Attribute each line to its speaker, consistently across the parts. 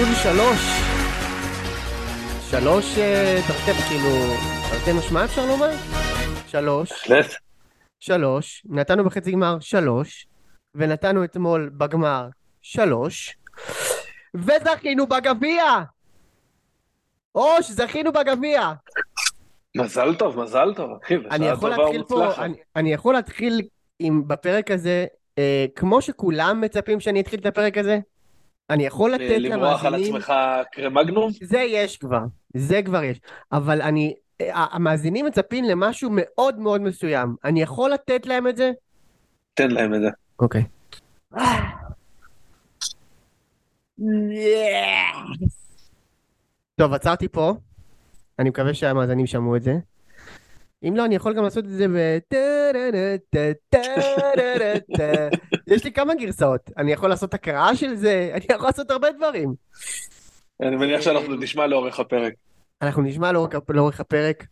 Speaker 1: לוז שלוש. שלוש אה, תרתי, כאילו, תרתי משמע אפשר לומר? שלוש.
Speaker 2: בהחלט.
Speaker 1: שלוש. נתנו בחצי גמר שלוש. ונתנו אתמול בגמר שלוש. וזכינו בגביע! אוש, זכינו בגביע!
Speaker 2: מזל טוב, מזל טוב, אחי, בשעה טובה ומוצלחת.
Speaker 1: אני, אני יכול להתחיל עם, בפרק הזה, אה, כמו שכולם מצפים שאני אתחיל את הפרק הזה, אני יכול לתת
Speaker 2: למרוח על
Speaker 1: למאזינים,
Speaker 2: עצמך קרמגנום?
Speaker 1: זה יש כבר, זה כבר יש, אבל אני, אה, המאזינים מצפים למשהו מאוד מאוד מסוים, אני יכול לתת להם את זה?
Speaker 2: תן להם את זה.
Speaker 1: אוקיי. טוב, עצרתי פה. אני מקווה שהמאזינים שמעו את זה. אם לא, אני יכול גם לעשות את זה ב... יש לי כמה גרסאות. אני יכול לעשות הקראה של זה, אני יכול לעשות הרבה דברים.
Speaker 2: אני מניח שאנחנו נשמע לאורך הפרק.
Speaker 1: אנחנו נשמע לאורך, לאורך הפרק.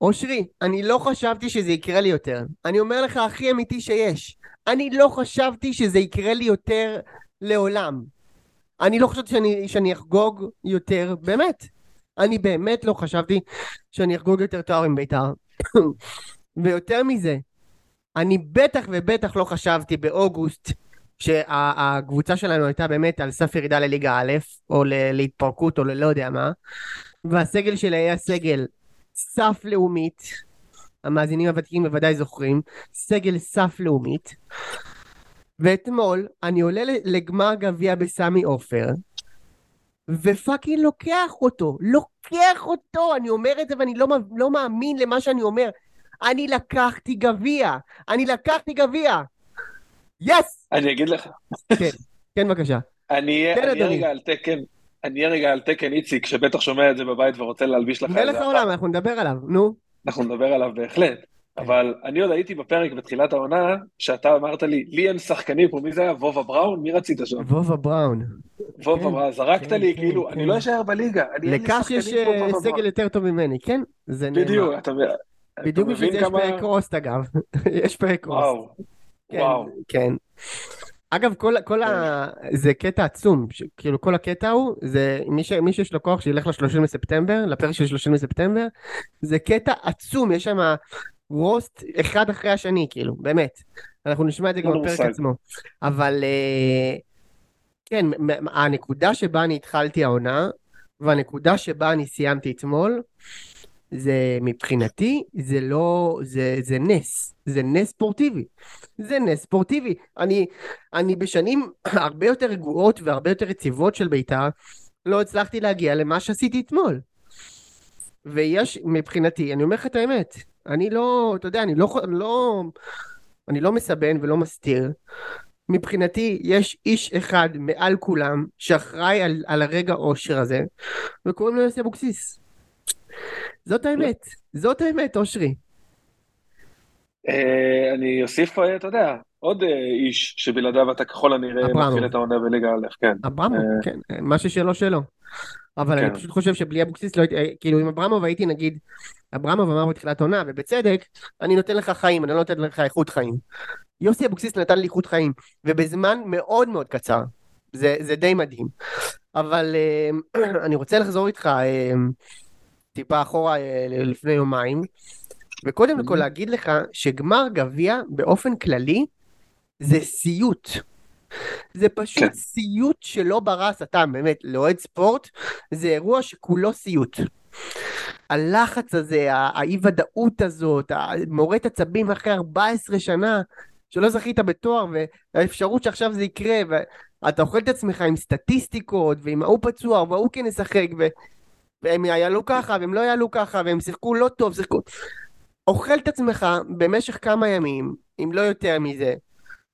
Speaker 1: אושרי, אני לא חשבתי שזה יקרה לי יותר. אני אומר לך הכי אמיתי שיש. אני לא חשבתי שזה יקרה לי יותר לעולם. אני לא חשבתי שאני, שאני אחגוג יותר, באמת. אני באמת לא חשבתי שאני אחגוג יותר תואר עם בית"ר. ויותר מזה, אני בטח ובטח לא חשבתי באוגוסט שהקבוצה שלנו הייתה באמת על סף ירידה לליגה א', או להתפרקות, או ללא יודע מה, והסגל שלה היה סגל סף לאומית, המאזינים הוותיקים בוודאי זוכרים, סגל סף לאומית, ואתמול אני עולה לגמר גביע בסמי עופר, ופאקינג לוקח אותו, לוקח אותו, אני אומר את זה ואני לא, לא מאמין למה שאני אומר. אני לקחתי גביע, אני לקחתי גביע! יס!
Speaker 2: אני אגיד לך,
Speaker 1: כן, כן בבקשה.
Speaker 2: אני אהיה
Speaker 1: כן.
Speaker 2: רגע על תקן, אני אהיה רגע על תקן איציק, שבטח שומע את זה בבית ורוצה להלביש לך
Speaker 1: מלך
Speaker 2: איזה
Speaker 1: העולם, אנחנו נדבר עליו, נו.
Speaker 2: אנחנו נדבר עליו בהחלט. אבל אני עוד הייתי בפרק בתחילת העונה, שאתה אמרת לי, לי אין שחקנים פה, מי זה היה? וובה בראון? מי רצית שם?
Speaker 1: וובה בראון.
Speaker 2: וובה
Speaker 1: כן,
Speaker 2: בראון, זרקת
Speaker 1: כן,
Speaker 2: לי,
Speaker 1: כן,
Speaker 2: כאילו. אני לא אשאר בליגה, אני אין לי
Speaker 1: לקאש יש אה, סגל. יותר טוב ממני, כן? זה נאמר.
Speaker 2: בדיוק, אתה אתה
Speaker 1: בדיוק בשביל
Speaker 2: מבין
Speaker 1: זה יש
Speaker 2: כמה...
Speaker 1: פרק רוסט אגב. יש פרק רוסט.
Speaker 2: וואו,
Speaker 1: כן,
Speaker 2: וואו.
Speaker 1: כן. אגב, כל, כל ה... זה קטע עצום, ש... כאילו כל הקטע הוא, זה מי, ש... מי שיש לו כוח שילך ל-30 בספטמבר, לפרק של 30 בספטמבר, זה קטע עצום, יש שם רוסט אחד אחרי השני, כאילו, באמת. אנחנו נשמע את זה גם בפרק. עצמו. אבל אה, כן, הנקודה שבה אני התחלתי העונה, והנקודה שבה אני סיימתי אתמול, זה מבחינתי, זה לא, זה, זה נס, זה נס ספורטיבי. זה נס ספורטיבי. אני, אני בשנים הרבה יותר רגועות והרבה יותר יציבות של בית"ר, לא הצלחתי להגיע למה שעשיתי אתמול. ויש, מבחינתי, אני אומר לך את האמת, אני לא, אתה יודע, אני לא, לא, אני לא מסבן ולא מסתיר. מבחינתי, יש איש אחד מעל כולם שאחראי על, על הרגע אושר הזה, וקוראים לו יוסי אבוקסיס. זאת האמת, זאת האמת, אושרי.
Speaker 2: אה, אני אוסיף, אה, אתה יודע, עוד אה, איש שבלעדיו אתה ככל הנראה. מתחיל את העונה בליגה א', כן.
Speaker 1: אברמוב, כן, מה ששלו שלו. אבל
Speaker 2: כן.
Speaker 1: אני פשוט חושב שבלי אבוקסיס לא אה, כאילו עם אברמוב הייתי נגיד, אברמוב אמר בתחילת עונה, ובצדק, אני נותן לך חיים, אני לא נותן לך איכות חיים. יוסי אבוקסיס נתן לי איכות חיים, ובזמן מאוד מאוד קצר. זה, זה די מדהים. אבל אה, אני רוצה לחזור איתך אה, טיפה אחורה לפני יומיים, וקודם כל להגיד לך שגמר גביע באופן כללי זה סיוט. זה פשוט
Speaker 2: כן.
Speaker 1: סיוט שלא ברא השטן, באמת, לאוהד ספורט זה אירוע שכולו סיוט. הלחץ הזה, הא- האי ודאות הזאת, מורט עצבים אחרי 14 שנה שלא זכית בתואר, והאפשרות שעכשיו זה יקרה, ואתה אוכל את עצמך עם סטטיסטיקות, ועם ההוא פצוע, וההוא כן ישחק, ו... והם יעלו ככה, והם לא יעלו ככה, והם שיחקו לא טוב, שיחקו... אוכל את עצמך במשך כמה ימים, אם לא יותר מזה,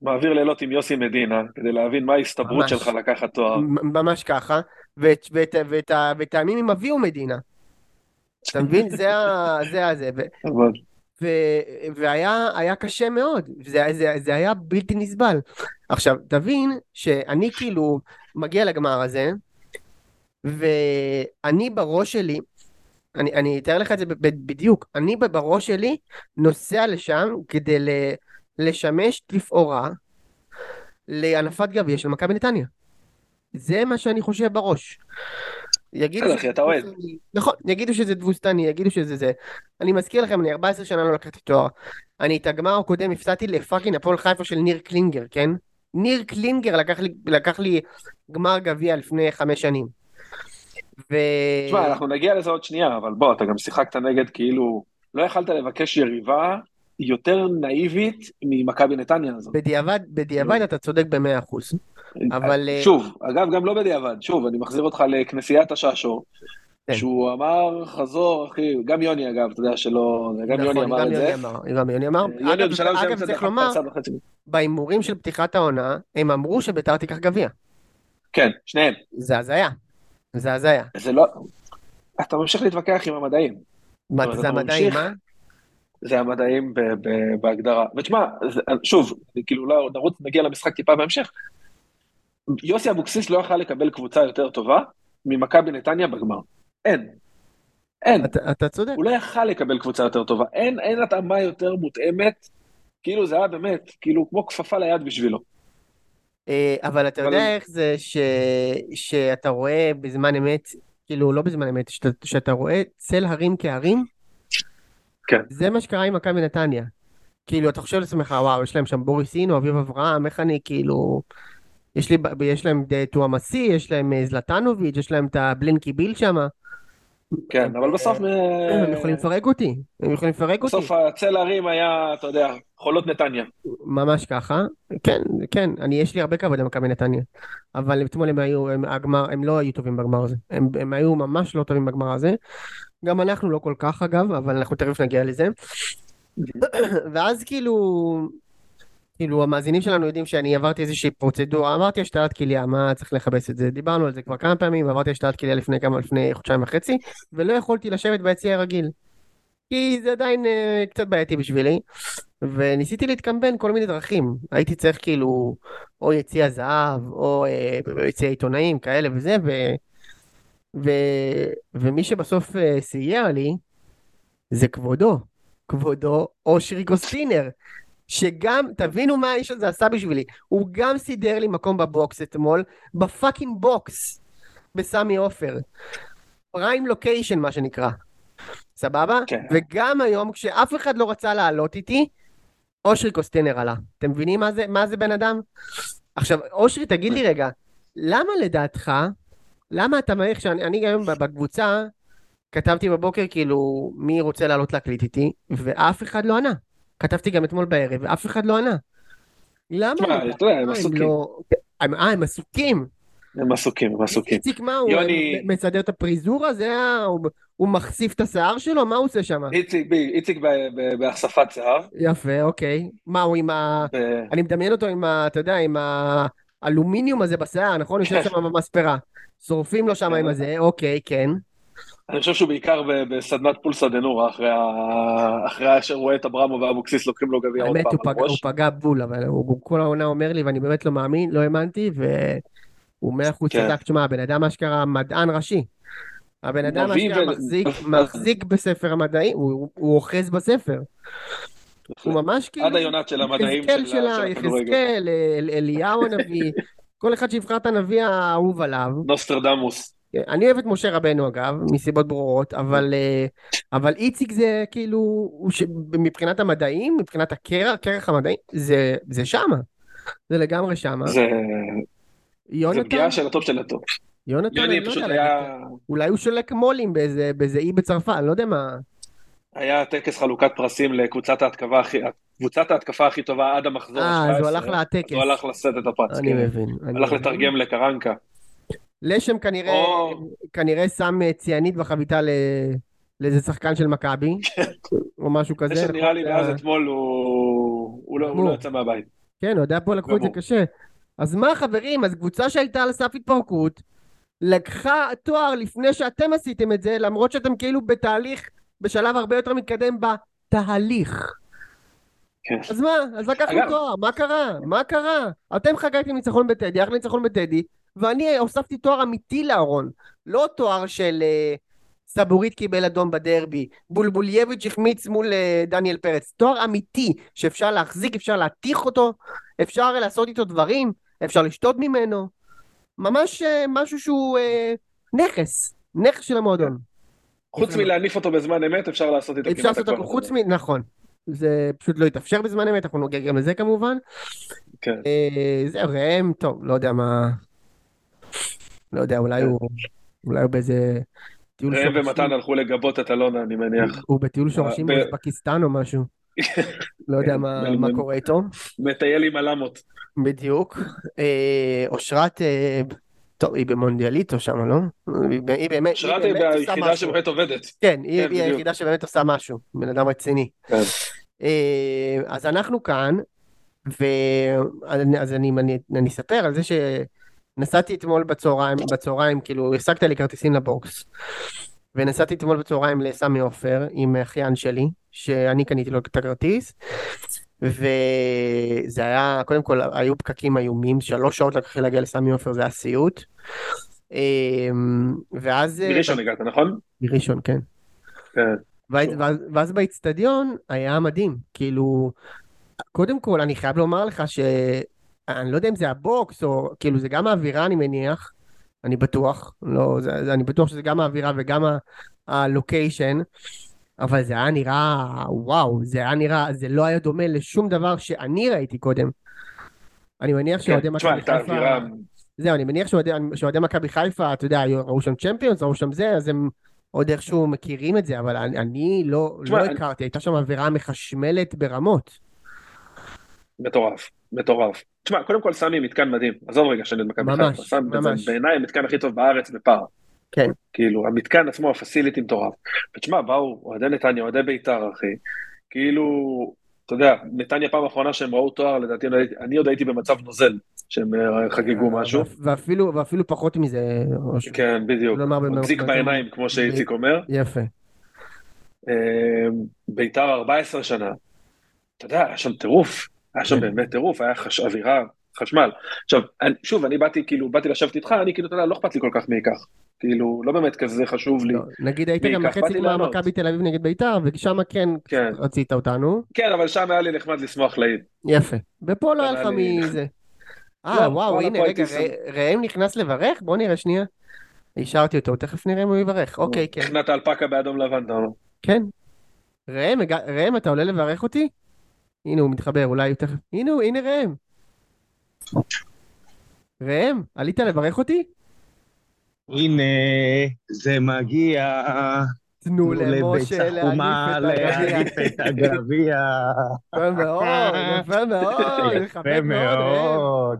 Speaker 2: מעביר לילות עם יוסי מדינה, כדי להבין מה ההסתברות
Speaker 1: ממש.
Speaker 2: שלך לקחת תואר.
Speaker 1: ממש ככה, ואת, ואת, ואת, ה- ואת הימים עם אביהו מדינה. אתה מבין? זה ה... זה הזה. ו,
Speaker 2: אבל
Speaker 1: ו, והיה היה קשה מאוד, זה, זה, זה היה בלתי נסבל. עכשיו, תבין שאני כאילו מגיע לגמר הזה, ואני בראש שלי, אני, אני אתאר לך את זה בדיוק, אני בראש שלי נוסע לשם כדי ל, לשמש לכאורה להנפת גביע של מכבי נתניה. זה מה שאני חושב בראש. יגידו
Speaker 2: אחי, אתה אוהד.
Speaker 1: נכון, יגידו שזה תבוסתני, יגידו שזה זה. אני מזכיר לכם, אני 14 שנה לא לקחתי תואר. אני את הגמר הקודם הפסדתי ל fucking הפועל חיפה של ניר קלינגר, כן? ניר קלינגר לקח לי, לקח לי גמר גביע לפני חמש שנים. ו...
Speaker 2: תשמע, אנחנו נגיע לזה עוד שנייה, אבל בוא, אתה גם שיחקת נגד כאילו, לא יכלת לבקש יריבה יותר נאיבית ממכבי נתניה הזאת.
Speaker 1: בדיעבד, בדיעבד אתה צודק במאה אחוז. אבל, אה,
Speaker 2: שוב, אגב, גם לא בדיעבד, שוב, אני מחזיר אותך לכנסיית השעשור,
Speaker 1: כן.
Speaker 2: שהוא אמר, חזור, אחי, גם יוני אגב, אתה יודע שלא, גם
Speaker 1: נכון,
Speaker 2: יוני אמר את
Speaker 1: יוני
Speaker 2: זה.
Speaker 1: גם יוני אמר.
Speaker 2: יוני
Speaker 1: אגב,
Speaker 2: בשלב מסוים
Speaker 1: צריך לומר. בהימורים של פתיחת העונה, הם אמרו שביתר תיקח גביע.
Speaker 2: כן, שניהם.
Speaker 1: זה הזיה. זה הזיה.
Speaker 2: זה לא... אתה ממשיך להתווכח עם המדעים.
Speaker 1: מה, זה המדעים. מה?
Speaker 2: זה המדעים בהגדרה. ותשמע, שוב, כאילו לא נרוץ, נגיע למשחק טיפה בהמשך. יוסי אבוקסיס לא יכל לקבל קבוצה יותר טובה ממכבי נתניה בגמר. אין. אין.
Speaker 1: אתה- אתה צודק.
Speaker 2: הוא לא יכל לקבל קבוצה יותר טובה. אין, אין התאמה יותר מותאמת. כאילו זה היה באמת, כאילו כמו כפפה ליד בשבילו.
Speaker 1: אה, אבל אתה
Speaker 2: אבל-
Speaker 1: יודע איך זה ש... שאתה רואה בזמן אמת, כאילו לא בזמן אמת, שאתה, שאתה רואה צל הרים כהרים,
Speaker 2: כן.
Speaker 1: זה מה שקרה עם מכבי נתניה. כאילו אתה חושב לעצמך וואו יש להם שם בוריס אינו, אביב אברהם, איך אני כאילו... יש, לי, יש להם את טועמסי, יש להם אה, זלטנוביץ', יש להם את הבלינקי ביל שם.
Speaker 2: כן, אבל בסוף...
Speaker 1: הם יכולים לפרק אותי, הם יכולים לפרק אותי.
Speaker 2: בסוף הצל הרים היה, אתה יודע, חולות נתניה.
Speaker 1: ממש ככה, כן, כן, אני, יש לי הרבה כבוד למכבי נתניה, אבל אתמול הם היו, הם, הגמר, הם לא היו טובים בגמר הזה, הם, הם היו ממש לא טובים בגמר הזה, גם אנחנו לא כל כך אגב, אבל אנחנו תכף נגיע לזה, ואז כאילו, כאילו המאזינים שלנו יודעים שאני עברתי איזושהי פרוצדורה, אמרתי השתלת כליה, מה צריך לכבס את זה, דיברנו על זה כבר כמה פעמים, עברתי השתלת כליה לפני כמה, לפני חודשיים וחצי, ולא יכולתי לשבת ביציע הרגיל, כי זה עדיין אה, קצת בעייתי בשבילי, וניסיתי להתקמבן כל מיני דרכים. הייתי צריך כאילו, או יציע זהב, או אה, יציע עיתונאים, כאלה וזה, ו... ו... ומי שבסוף אה, סייע לי, זה כבודו. כבודו אושרי גוסטינר. שגם, תבינו מה האיש הזה עשה בשבילי. הוא גם סידר לי מקום ב box אתמול, ב fucking box, בסמי עופר. פריים לוקיישן, מה שנקרא. סבבה?
Speaker 2: כן.
Speaker 1: וגם היום, כשאף אחד לא רצה לעלות איתי, אושרי קוסטנר עלה. אתם מבינים מה זה, מה זה בן אדם? עכשיו, אושרי, תגיד לי רגע, למה לדעתך, למה אתה מעריך שאני אני היום בקבוצה, כתבתי בבוקר כאילו, מי רוצה לעלות להקליט איתי, ואף אחד לא ענה. כתבתי גם אתמול בערב, ואף אחד לא ענה. למה?
Speaker 2: הם עסוקים.
Speaker 1: לא... הם- אה, הם עסוקים.
Speaker 2: הם עסוקים, הם עסוקים.
Speaker 1: איציק, מה, הוא אה, מסדר את הפריזורה? זה ה... הוא- הוא מחשיף את השיער שלו? מה הוא עושה שם?
Speaker 2: איציק, בהחשפת שיער.
Speaker 1: יפה, אוקיי. מה, הוא עם ה... אני מדמיין אותו עם ה... אתה יודע, עם האלומיניום הזה בשיער, נכון? יושב שם במספרה. שורפים לו שם
Speaker 2: כן.
Speaker 1: עם הזה, אוקיי, כן.
Speaker 2: אני חושב שהוא בעיקר בסדנת פולסא דנורה, אחרי ה- אחרי אשר רואה את אברמו ואבוקסיס לוקחים לו גביע עוד
Speaker 1: האמת,
Speaker 2: פעם על
Speaker 1: פגע- הוא. פגע בול, אבל הוא כל העונה אומר לי, ואני באמת לא מאמין, לא האמנתי, והוא מאה אחוז
Speaker 2: כן.
Speaker 1: צדק. תשמע, הבן אדם אשכרה מדען ראשי. הבן אדם אשכרה מחזיק, בספר המדעים, הוא אוחז בספר. הוא ממש כאילו...
Speaker 2: עד היונת של המדעים של הכדורגל.
Speaker 1: יחזקאל, אל- אליהו הנביא, כל אחד שיבחר את הנביא האהוב עליו.
Speaker 2: נוסטרדמוס.
Speaker 1: אני אוהב את משה רבנו אגב, מסיבות ברורות, אבל, אה, אבל איציק זה כאילו. מבחינת המדעים, מבחינת הקרח, כרך המדעים, זה, זה שמה. זה לגמרי שמה.
Speaker 2: זה זה
Speaker 1: יונתן,
Speaker 2: פגיעה של הטופ של הטופ.
Speaker 1: יונתן, אני
Speaker 2: יוני
Speaker 1: לא
Speaker 2: פשוט
Speaker 1: יודע,
Speaker 2: היה...
Speaker 1: אולי הוא שולק מו"לים באיזה, באיזה אי בצרפת, אני לא יודע מה.
Speaker 2: היה טקס חלוקת פרסים לקבוצת ההתקפה הכי... קבוצת ההתקפה הכי טובה עד המחזור
Speaker 1: אה, אז הוא
Speaker 2: ה-17.
Speaker 1: הלך לטקס.
Speaker 2: הוא הלך לשאת את הפרס,
Speaker 1: אני
Speaker 2: כן.
Speaker 1: מבין. אני
Speaker 2: הלך
Speaker 1: מבין.
Speaker 2: לתרגם לקרנקה.
Speaker 1: לשם כנראה,
Speaker 2: או-
Speaker 1: כנראה שם אה, ציאנית בחביתה ל... לאיזה שחקן של מכבי, או משהו כזה.
Speaker 2: זה שנראה לי? מאז אתמול הוא לא. לא יצא מהבית.
Speaker 1: כן, אוהדי הפועל לקחו את זה. קשה. אז מה חברים, אז קבוצה שהייתה על סף התפרקות, לקחה תואר לפני שאתם עשיתם את זה, למרות שאתם כאילו בתהליך, בשלב הרבה יותר מתקדם בתהליך.
Speaker 2: כן.
Speaker 1: אז מה? אז לקחנו תואר, מה קרה? מה קרה? אתם חגגתם ניצחון בטדי, אחלה ניצחון בטדי, ואני הוספתי תואר אמיתי לארון. לא תואר של אה, סבורית קיבל אדום בדרבי, בולבולייביץ' החמיץ מול אה, דניאל פרץ. תואר אמיתי, שאפשר להחזיק, אפשר להתיך אותו, אפשר לעשות איתו דברים, אפשר לשתות ממנו. ממש אה, משהו שהוא נכס, נכס של המועדון.
Speaker 2: חוץ מלהניף אותו בזמן אמת, אפשר לעשות איתו
Speaker 1: אפשר לעשות אותו חוץ מ... נכון. זה פשוט לא יתאפשר בזמן אמת, אנחנו נוגע גם לזה כמובן.
Speaker 2: כן.
Speaker 1: זהו, ראם, טוב, לא יודע מה... לא יודע, אולי. הוא... אולי הוא באיזה... טיול
Speaker 2: ראם
Speaker 1: שורשים.
Speaker 2: ומתן הלכו לגבות את אלונה, אני מניח.
Speaker 1: הוא בטיול שורשים
Speaker 2: ב-
Speaker 1: באוזבקיסטן או משהו. לא יודע מה
Speaker 2: כן,
Speaker 1: קורה איתו.
Speaker 2: מטייל עם הלמות.
Speaker 1: בדיוק. אה, אושרת, אה, טוב, היא במונדיאליטו שם, לא? היא באמת, היא
Speaker 2: אושרת היא
Speaker 1: עושה
Speaker 2: היחידה
Speaker 1: משהו.
Speaker 2: שבאמת עובדת.
Speaker 1: כן, היא
Speaker 2: כן.
Speaker 1: היחידה שבאמת עושה משהו. בן אדם רציני.
Speaker 2: כן.
Speaker 1: אה, אז אנחנו כאן, ואז אני, אספר על זה שנסעתי אתמול בצהריים, בצהריים, כאילו, השגת לי כרטיסים לבוקס. ונסעתי אתמול בצהריים לסמי עופר עם אחיין שלי, שאני קניתי לו את הכרטיס. וזה היה, קודם כל, היו פקקים איומים, שלוש שעות לקח לי להגיע לסמי עופר, זה היה סיוט. אה, ואז...
Speaker 2: מראשון הגעת, נכון?
Speaker 1: מראשון, כן.
Speaker 2: כן.
Speaker 1: ואז, ואז, ואז באיצטדיון היה מדהים, כאילו, קודם כל אני חייב לומר לך שאני לא יודע אם זה הבוקס או כאילו זה גם האווירה אני מניח, אני בטוח, לא, זה, זה, אני בטוח שזה גם האווירה וגם הלוקיישן, אבל זה היה נראה, וואו, זה היה נראה, זה לא היה דומה לשום דבר שאני ראיתי קודם. אני מניח שאוהדי
Speaker 2: כן, תשמע,
Speaker 1: מכבי חיפה. זהו, אני מניח שאוהדי שאוהדי מכבי חיפה, אתה יודע, ראו שם צ'מפיונס, ראו שם זה, אז הם עוד איכשהו מכירים את זה, אבל אני, אני לא,
Speaker 2: תשמע,
Speaker 1: לא
Speaker 2: אני-
Speaker 1: הכרתי, הייתה שם אווירה מחשמלת ברמות.
Speaker 2: מטורף, מטורף. תשמע, קודם כל סמי מתקן מדהים, עזוב רגע שאני מכבי חיפה, סמי בעיניי המתקן הכי טוב בארץ בפער.
Speaker 1: כן.
Speaker 2: כאילו, המתקן עצמו, הפסיליטי מטורף. ותשמע, באו אוהדי נתניה, אוהדי בית"ר, אחי, כאילו, אתה יודע, נתניה פעם אחרונה שהם ראו תואר, לדעתי, אני עוד הייתי במצב נוזל, שהם אה, חגגו משהו.
Speaker 1: ואפילו, ואפילו פחות מזה.
Speaker 2: כן, בדיוק.
Speaker 1: במ-
Speaker 2: מחזיק בעיניים, כמו שאיציק אומר.
Speaker 1: יפה.
Speaker 2: אה, בית"ר 14 שנה. אתה יודע, היה שם טירוף, היה שם
Speaker 1: כן.
Speaker 2: באמת טירוף, היה חש... אווירה, חשמל. עכשיו, אני, שוב, אני באתי, כאילו, באתי לשבת איתך, אני כאילו, אתה יודע, לא אכפת לי כל כך מי ייקח. כאילו, לא באמת כזה חשוב לי.
Speaker 1: לא, נגיד היית
Speaker 2: מי
Speaker 1: גם? בחצי גמר. מכבי תל אביב נגד ביתר, ושם כן
Speaker 2: כן.
Speaker 1: רצית אותנו.
Speaker 2: כן, אבל שם היה לי נחמד לשמוח לאיד.
Speaker 1: יפה. ופה לא היה לך
Speaker 2: לי-
Speaker 1: מזה. אה,
Speaker 2: לא,
Speaker 1: וואו, הנה, רגע, ראם נכנס לברך? בוא נראה שנייה. השארתי אותו, תכף נראה אם הוא יברך. אוקיי, כן.
Speaker 2: תכנת אלפקה באדום לבן, אתה אומר.
Speaker 1: כן. ראם, אתה עולה לברך אותי? הנה, הוא מתחבר, אולי הוא תכף... הנה הוא, הנה ראם. ראם, עלית לברך אותי?
Speaker 3: הנה, זה מגיע.
Speaker 1: תנו למשה להניף את הגביע. יפה מאוד, יפה מאוד,
Speaker 3: יפה
Speaker 1: מאוד.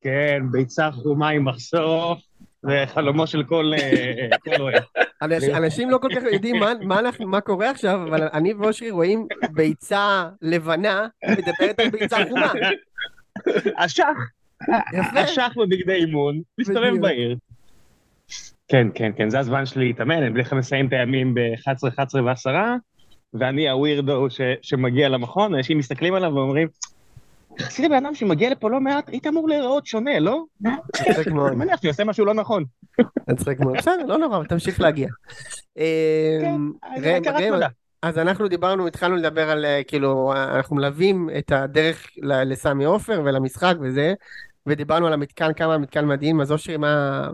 Speaker 3: כן, ביצה חומה עם מחשוף, זה חלומו של כל אה.
Speaker 1: אנש- אנשים לא כל כך יודעים מה- מה אנחנו- מה קורה עכשיו, אבל אני ואושרי רואים ביצה לבנה מדברת על ביצה חומה. יפה.
Speaker 3: אשח בבגדי אימון, מסתובב. בעיר. כן, כן, כן, זה הזמן שלי להתאמן, אני בדרך כלל מסיים את הימים ב-11, 11 ועשרה, ואני הווירדו ש- שמגיע למכון, אנשים מסתכלים עליו ואומרים, עשית בן אדם שמגיע לפה לא מעט, היית אמור להיראות שונה, לא?
Speaker 1: מצחיק מאוד,
Speaker 3: אני מניח שאני עושה משהו לא נכון.
Speaker 1: מצחיק מאוד. בסדר, לא נורא, אבל תמשיך להגיע. אמ,
Speaker 3: אז
Speaker 1: אנחנו דיברנו, התחלנו לדבר על, אה, כאילו, אה, אנחנו מלווים את הדרך ל- לסמי עופר ולמשחק וזה, ודיברנו על המתקן, כמה המתקן מדהים, אז אושרי, מה...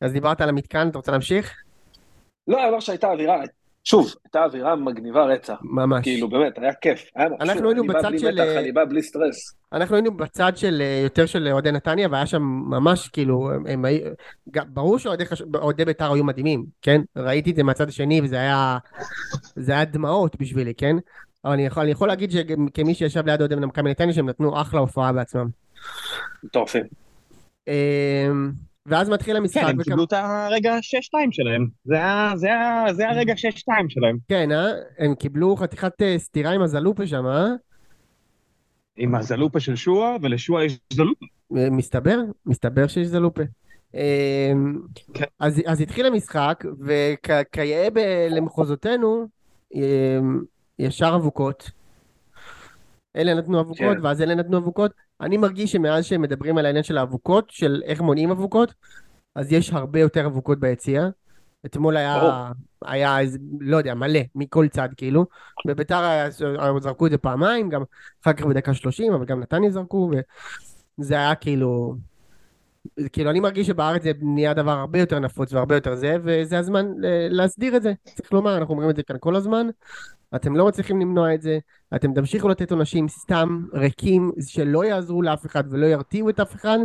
Speaker 1: אז דיברת על המתקן, אתה רוצה להמשיך?
Speaker 2: לא, אני אומר שהייתה אווירה, שוב, הייתה אווירה מגניבה רצח.
Speaker 1: ממש.
Speaker 2: כאילו, באמת, היה כיף. היה
Speaker 1: אנחנו היינו
Speaker 2: אני בא
Speaker 1: בצד
Speaker 2: בלי
Speaker 1: של,
Speaker 2: מתח,
Speaker 1: אה,
Speaker 2: אני בא בלי סטרס.
Speaker 1: אנחנו היינו בצד של אה, יותר של אוהדי נתניה, והיה שם ממש כאילו, הם, הם, ברור שאוהדי חש- בית"ר היו מדהימים, כן? ראיתי את זה מהצד השני, וזה היה, זה היה דמעות בשבילי, כן? אבל אני יכול, אני יכול להגיד שכמי שישב ליד אוהדי מכבי נתניה, שהם נתנו אחלה הופעה בעצמם.
Speaker 2: מטורפים.
Speaker 1: ואז מתחיל המשחק,
Speaker 3: כן, הם
Speaker 1: וכמ-
Speaker 3: קיבלו את הרגע 6-2 שלהם. זה היה- זה היה- זה הרגע 6-2 שלהם.
Speaker 1: כן, אה? הם קיבלו חתיכת אה, סטירה עם הזלופה שם, אה?
Speaker 3: עם הזלופה של שועה, ולשועה יש זלופה.
Speaker 1: אה, מסתבר, מסתבר שיש זלופה. אמ,
Speaker 3: כן.
Speaker 1: אז, אז התחיל המשחק, וכיאה למחוזותינו, אמ, ישר אבוקות. אלה נתנו אבוקות,
Speaker 2: כן.
Speaker 1: ואז אלה נתנו אבוקות. אני מרגיש שמאז שהם מדברים על העניין של האבוקות, של איך מונעים אבוקות, אז יש הרבה יותר אבוקות ביציע. אתמול היה. היה איזה, לא יודע, מלא, מכל צד כאילו. בביתר זרקו את זה פעמיים, גם אחר כך בדקה 30, אבל גם נתניה זרקו, וזה היה כאילו... כאילו, אני מרגיש שבארץ זה נהיה דבר הרבה יותר נפוץ והרבה יותר זה, וזה הזמן להסדיר את זה. צריך לומר, אנחנו אומרים את זה כאן כל הזמן. אתם לא מצליחים למנוע את זה, אתם תמשיכו לתת עונשים סתם ריקים שלא יעזרו לאף אחד ולא ירתיעו את אף אחד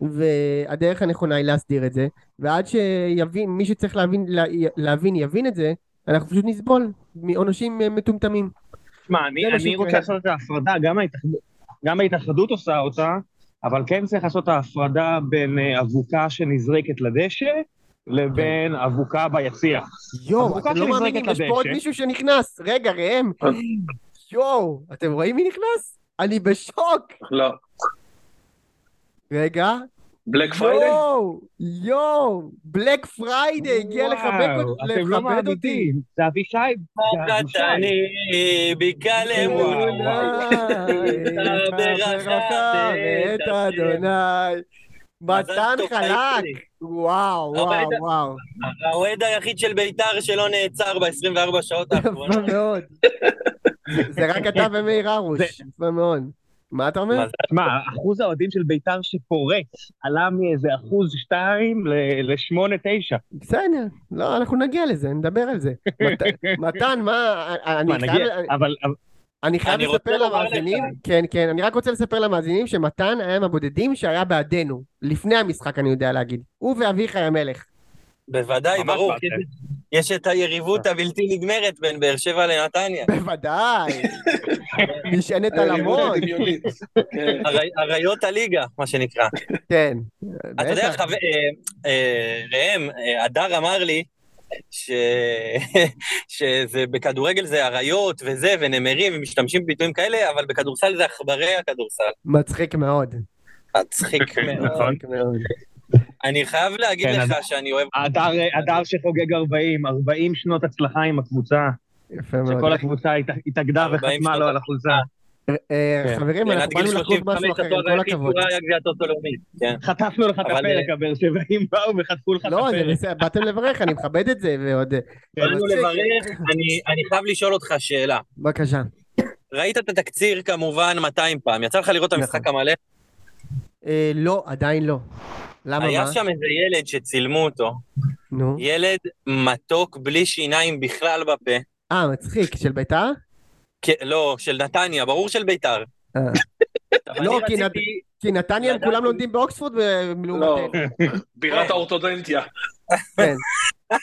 Speaker 1: והדרך הנכונה היא להסדיר את זה ועד שיבין, מי שצריך להבין, לה, להבין יבין את זה אנחנו פשוט נסבול מעונשים אה, מטומטמים.
Speaker 3: שמע, אני, אני רוצה לעשות את ההפרדה, גם ההתאחדות, גם ההתאחדות עושה אותה, אבל כן צריך לעשות את ההפרדה בין אה, אבוקה שנזרקת לדשא לבין אבוקה ביציע.
Speaker 1: יואו, אתם לא מאמינים, יש פה עוד מישהו שנכנס. רגע, ראם. יואו, אתם רואים מי נכנס? אני בשוק.
Speaker 2: לא.
Speaker 1: רגע.
Speaker 2: Black Friday?
Speaker 1: יואו, יואו, Black Friday הגיע לחבק אותי.
Speaker 3: אתם לא מאמינים, זה אבישי.
Speaker 4: קטני, בקלם
Speaker 1: את אדוני. מתן חלק. וואו, וואו, וואו.
Speaker 4: האוהד היחיד של בית"ר שלא נעצר ב-24 שעות האחרונות.
Speaker 1: יפה מאוד. זה רק אתה ומאיר הרוש, יפה מאוד. מה אתה אומר?
Speaker 3: מה, אחוז האוהדים של בית"ר שפורץ עלה מאיזה אחוז שתיים לשמונה תשע.
Speaker 1: בסדר, לא, אנחנו נגיע לזה, נדבר על זה. מתן, מה, אני חייב... אבל... אני חייב לספר למאזינים, כן כן, אני רק רוצה לספר למאזינים שמתן היה מהבודדים שהיה בעדנו, לפני המשחק אני יודע להגיד, הוא ואביחי המלך.
Speaker 4: בוודאי, ברור, יש את היריבות הבלתי נגמרת בין באר שבע לנתניה.
Speaker 1: בוודאי, נשענת על המון.
Speaker 4: כן. אריות הליגה, מה שנקרא.
Speaker 1: כן,
Speaker 4: אתה יודע, אה, ראם, אה, הדר אמר לי, ש... שזה בכדורגל זה אריות וזה, ונמרים, ומשתמשים בביטויים כאלה, אבל בכדורסל זה עכברי הכדורסל.
Speaker 1: מצחיק מאוד.
Speaker 4: מצחיק
Speaker 3: נכון.
Speaker 4: מאוד. אני חייב להגיד
Speaker 3: כן,
Speaker 4: לך שאני אוהב...
Speaker 3: הדר הדר שחוגג 40, 40 שנות הצלחה עם הקבוצה,
Speaker 1: יפה מאוד.
Speaker 3: שכל הקבוצה הת- התאגדה
Speaker 4: 40
Speaker 3: וחתמה לו על החולצה.
Speaker 1: אה,
Speaker 3: כן.
Speaker 1: חברים,
Speaker 4: עד
Speaker 1: אנחנו באנו לחגוג משהו
Speaker 4: 35
Speaker 1: אחר, עם כל הכבוד.
Speaker 4: כן.
Speaker 3: חטפנו לך את הפרק,
Speaker 4: אה,
Speaker 3: הבאר שבעים באו וחטפו לך את
Speaker 1: לא, זה
Speaker 3: הפרק.
Speaker 1: בסדר, באתם לברך, אני מכבד את זה, ועוד...
Speaker 4: באנו. לברך, אני- חייב לשאול אותך שאלה.
Speaker 1: בבקשה.
Speaker 4: ראית את התקציר כמובן 200 פעם, יצא לך לראות את המשחק המלא?
Speaker 1: אה, לא, עדיין לא. למה
Speaker 4: היה
Speaker 1: מה?
Speaker 4: שם איזה ילד שצילמו אותו,
Speaker 1: נו.
Speaker 4: ילד מתוק בלי שיניים בכלל בפה.
Speaker 1: אה, מצחיק, של בית"ר?
Speaker 4: כ- לא, של נתניה, ברור של בית"ר.
Speaker 1: אה. לא, כי נתניה הם כולם לומדים באוקספורד
Speaker 2: לא,
Speaker 1: ולעומתנו.
Speaker 2: בירת האורתודנטיה.
Speaker 1: כן.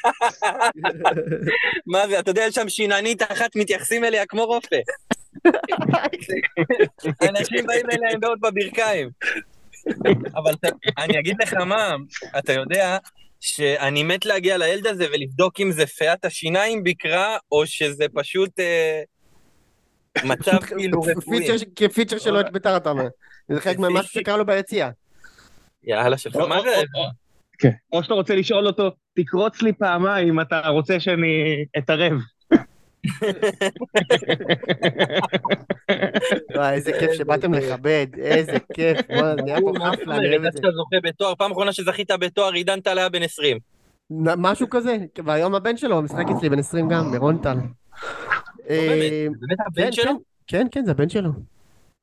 Speaker 4: מה זה, אתה יודע, יש שם שיננית אחת, מתייחסים אליה כמו רופא. אנשים באים אליה עם בעיות בברכיים. אבל אני אגיד לך מה, אתה יודע שאני מת להגיע לילד הזה ולבדוק אם זה פיית השיניים ביקרה, או שזה פשוט אה, מצב כאילו רפואי.
Speaker 1: פיצ'ר- כפיצ'ר שלו את בית"ר אתה אומר. זה חלק ממה שקרה לו ביציאה.
Speaker 4: יאללה שלך, מה זה?
Speaker 3: כן. או שאתה רוצה לשאול אותו, תקרוץ לי פעמיים אם אתה רוצה שאני אתערב.
Speaker 1: וואי, איזה כיף שבאתם לכבד, איזה כיף. בוא'נה, נהיה פה חפלה, אני אוהב את זה.
Speaker 4: שאתה זוכה בתואר, פעם אחרונה שזכית בתואר, עידן טל היה בן 20.
Speaker 1: נ- משהו כזה, והיום הבן שלו משחק אצלי בן 20 גם, ברון טל. אה,
Speaker 4: באמת? באמת
Speaker 1: כן,
Speaker 4: הבן שלו?
Speaker 1: כן, כן, זה הבן שלו.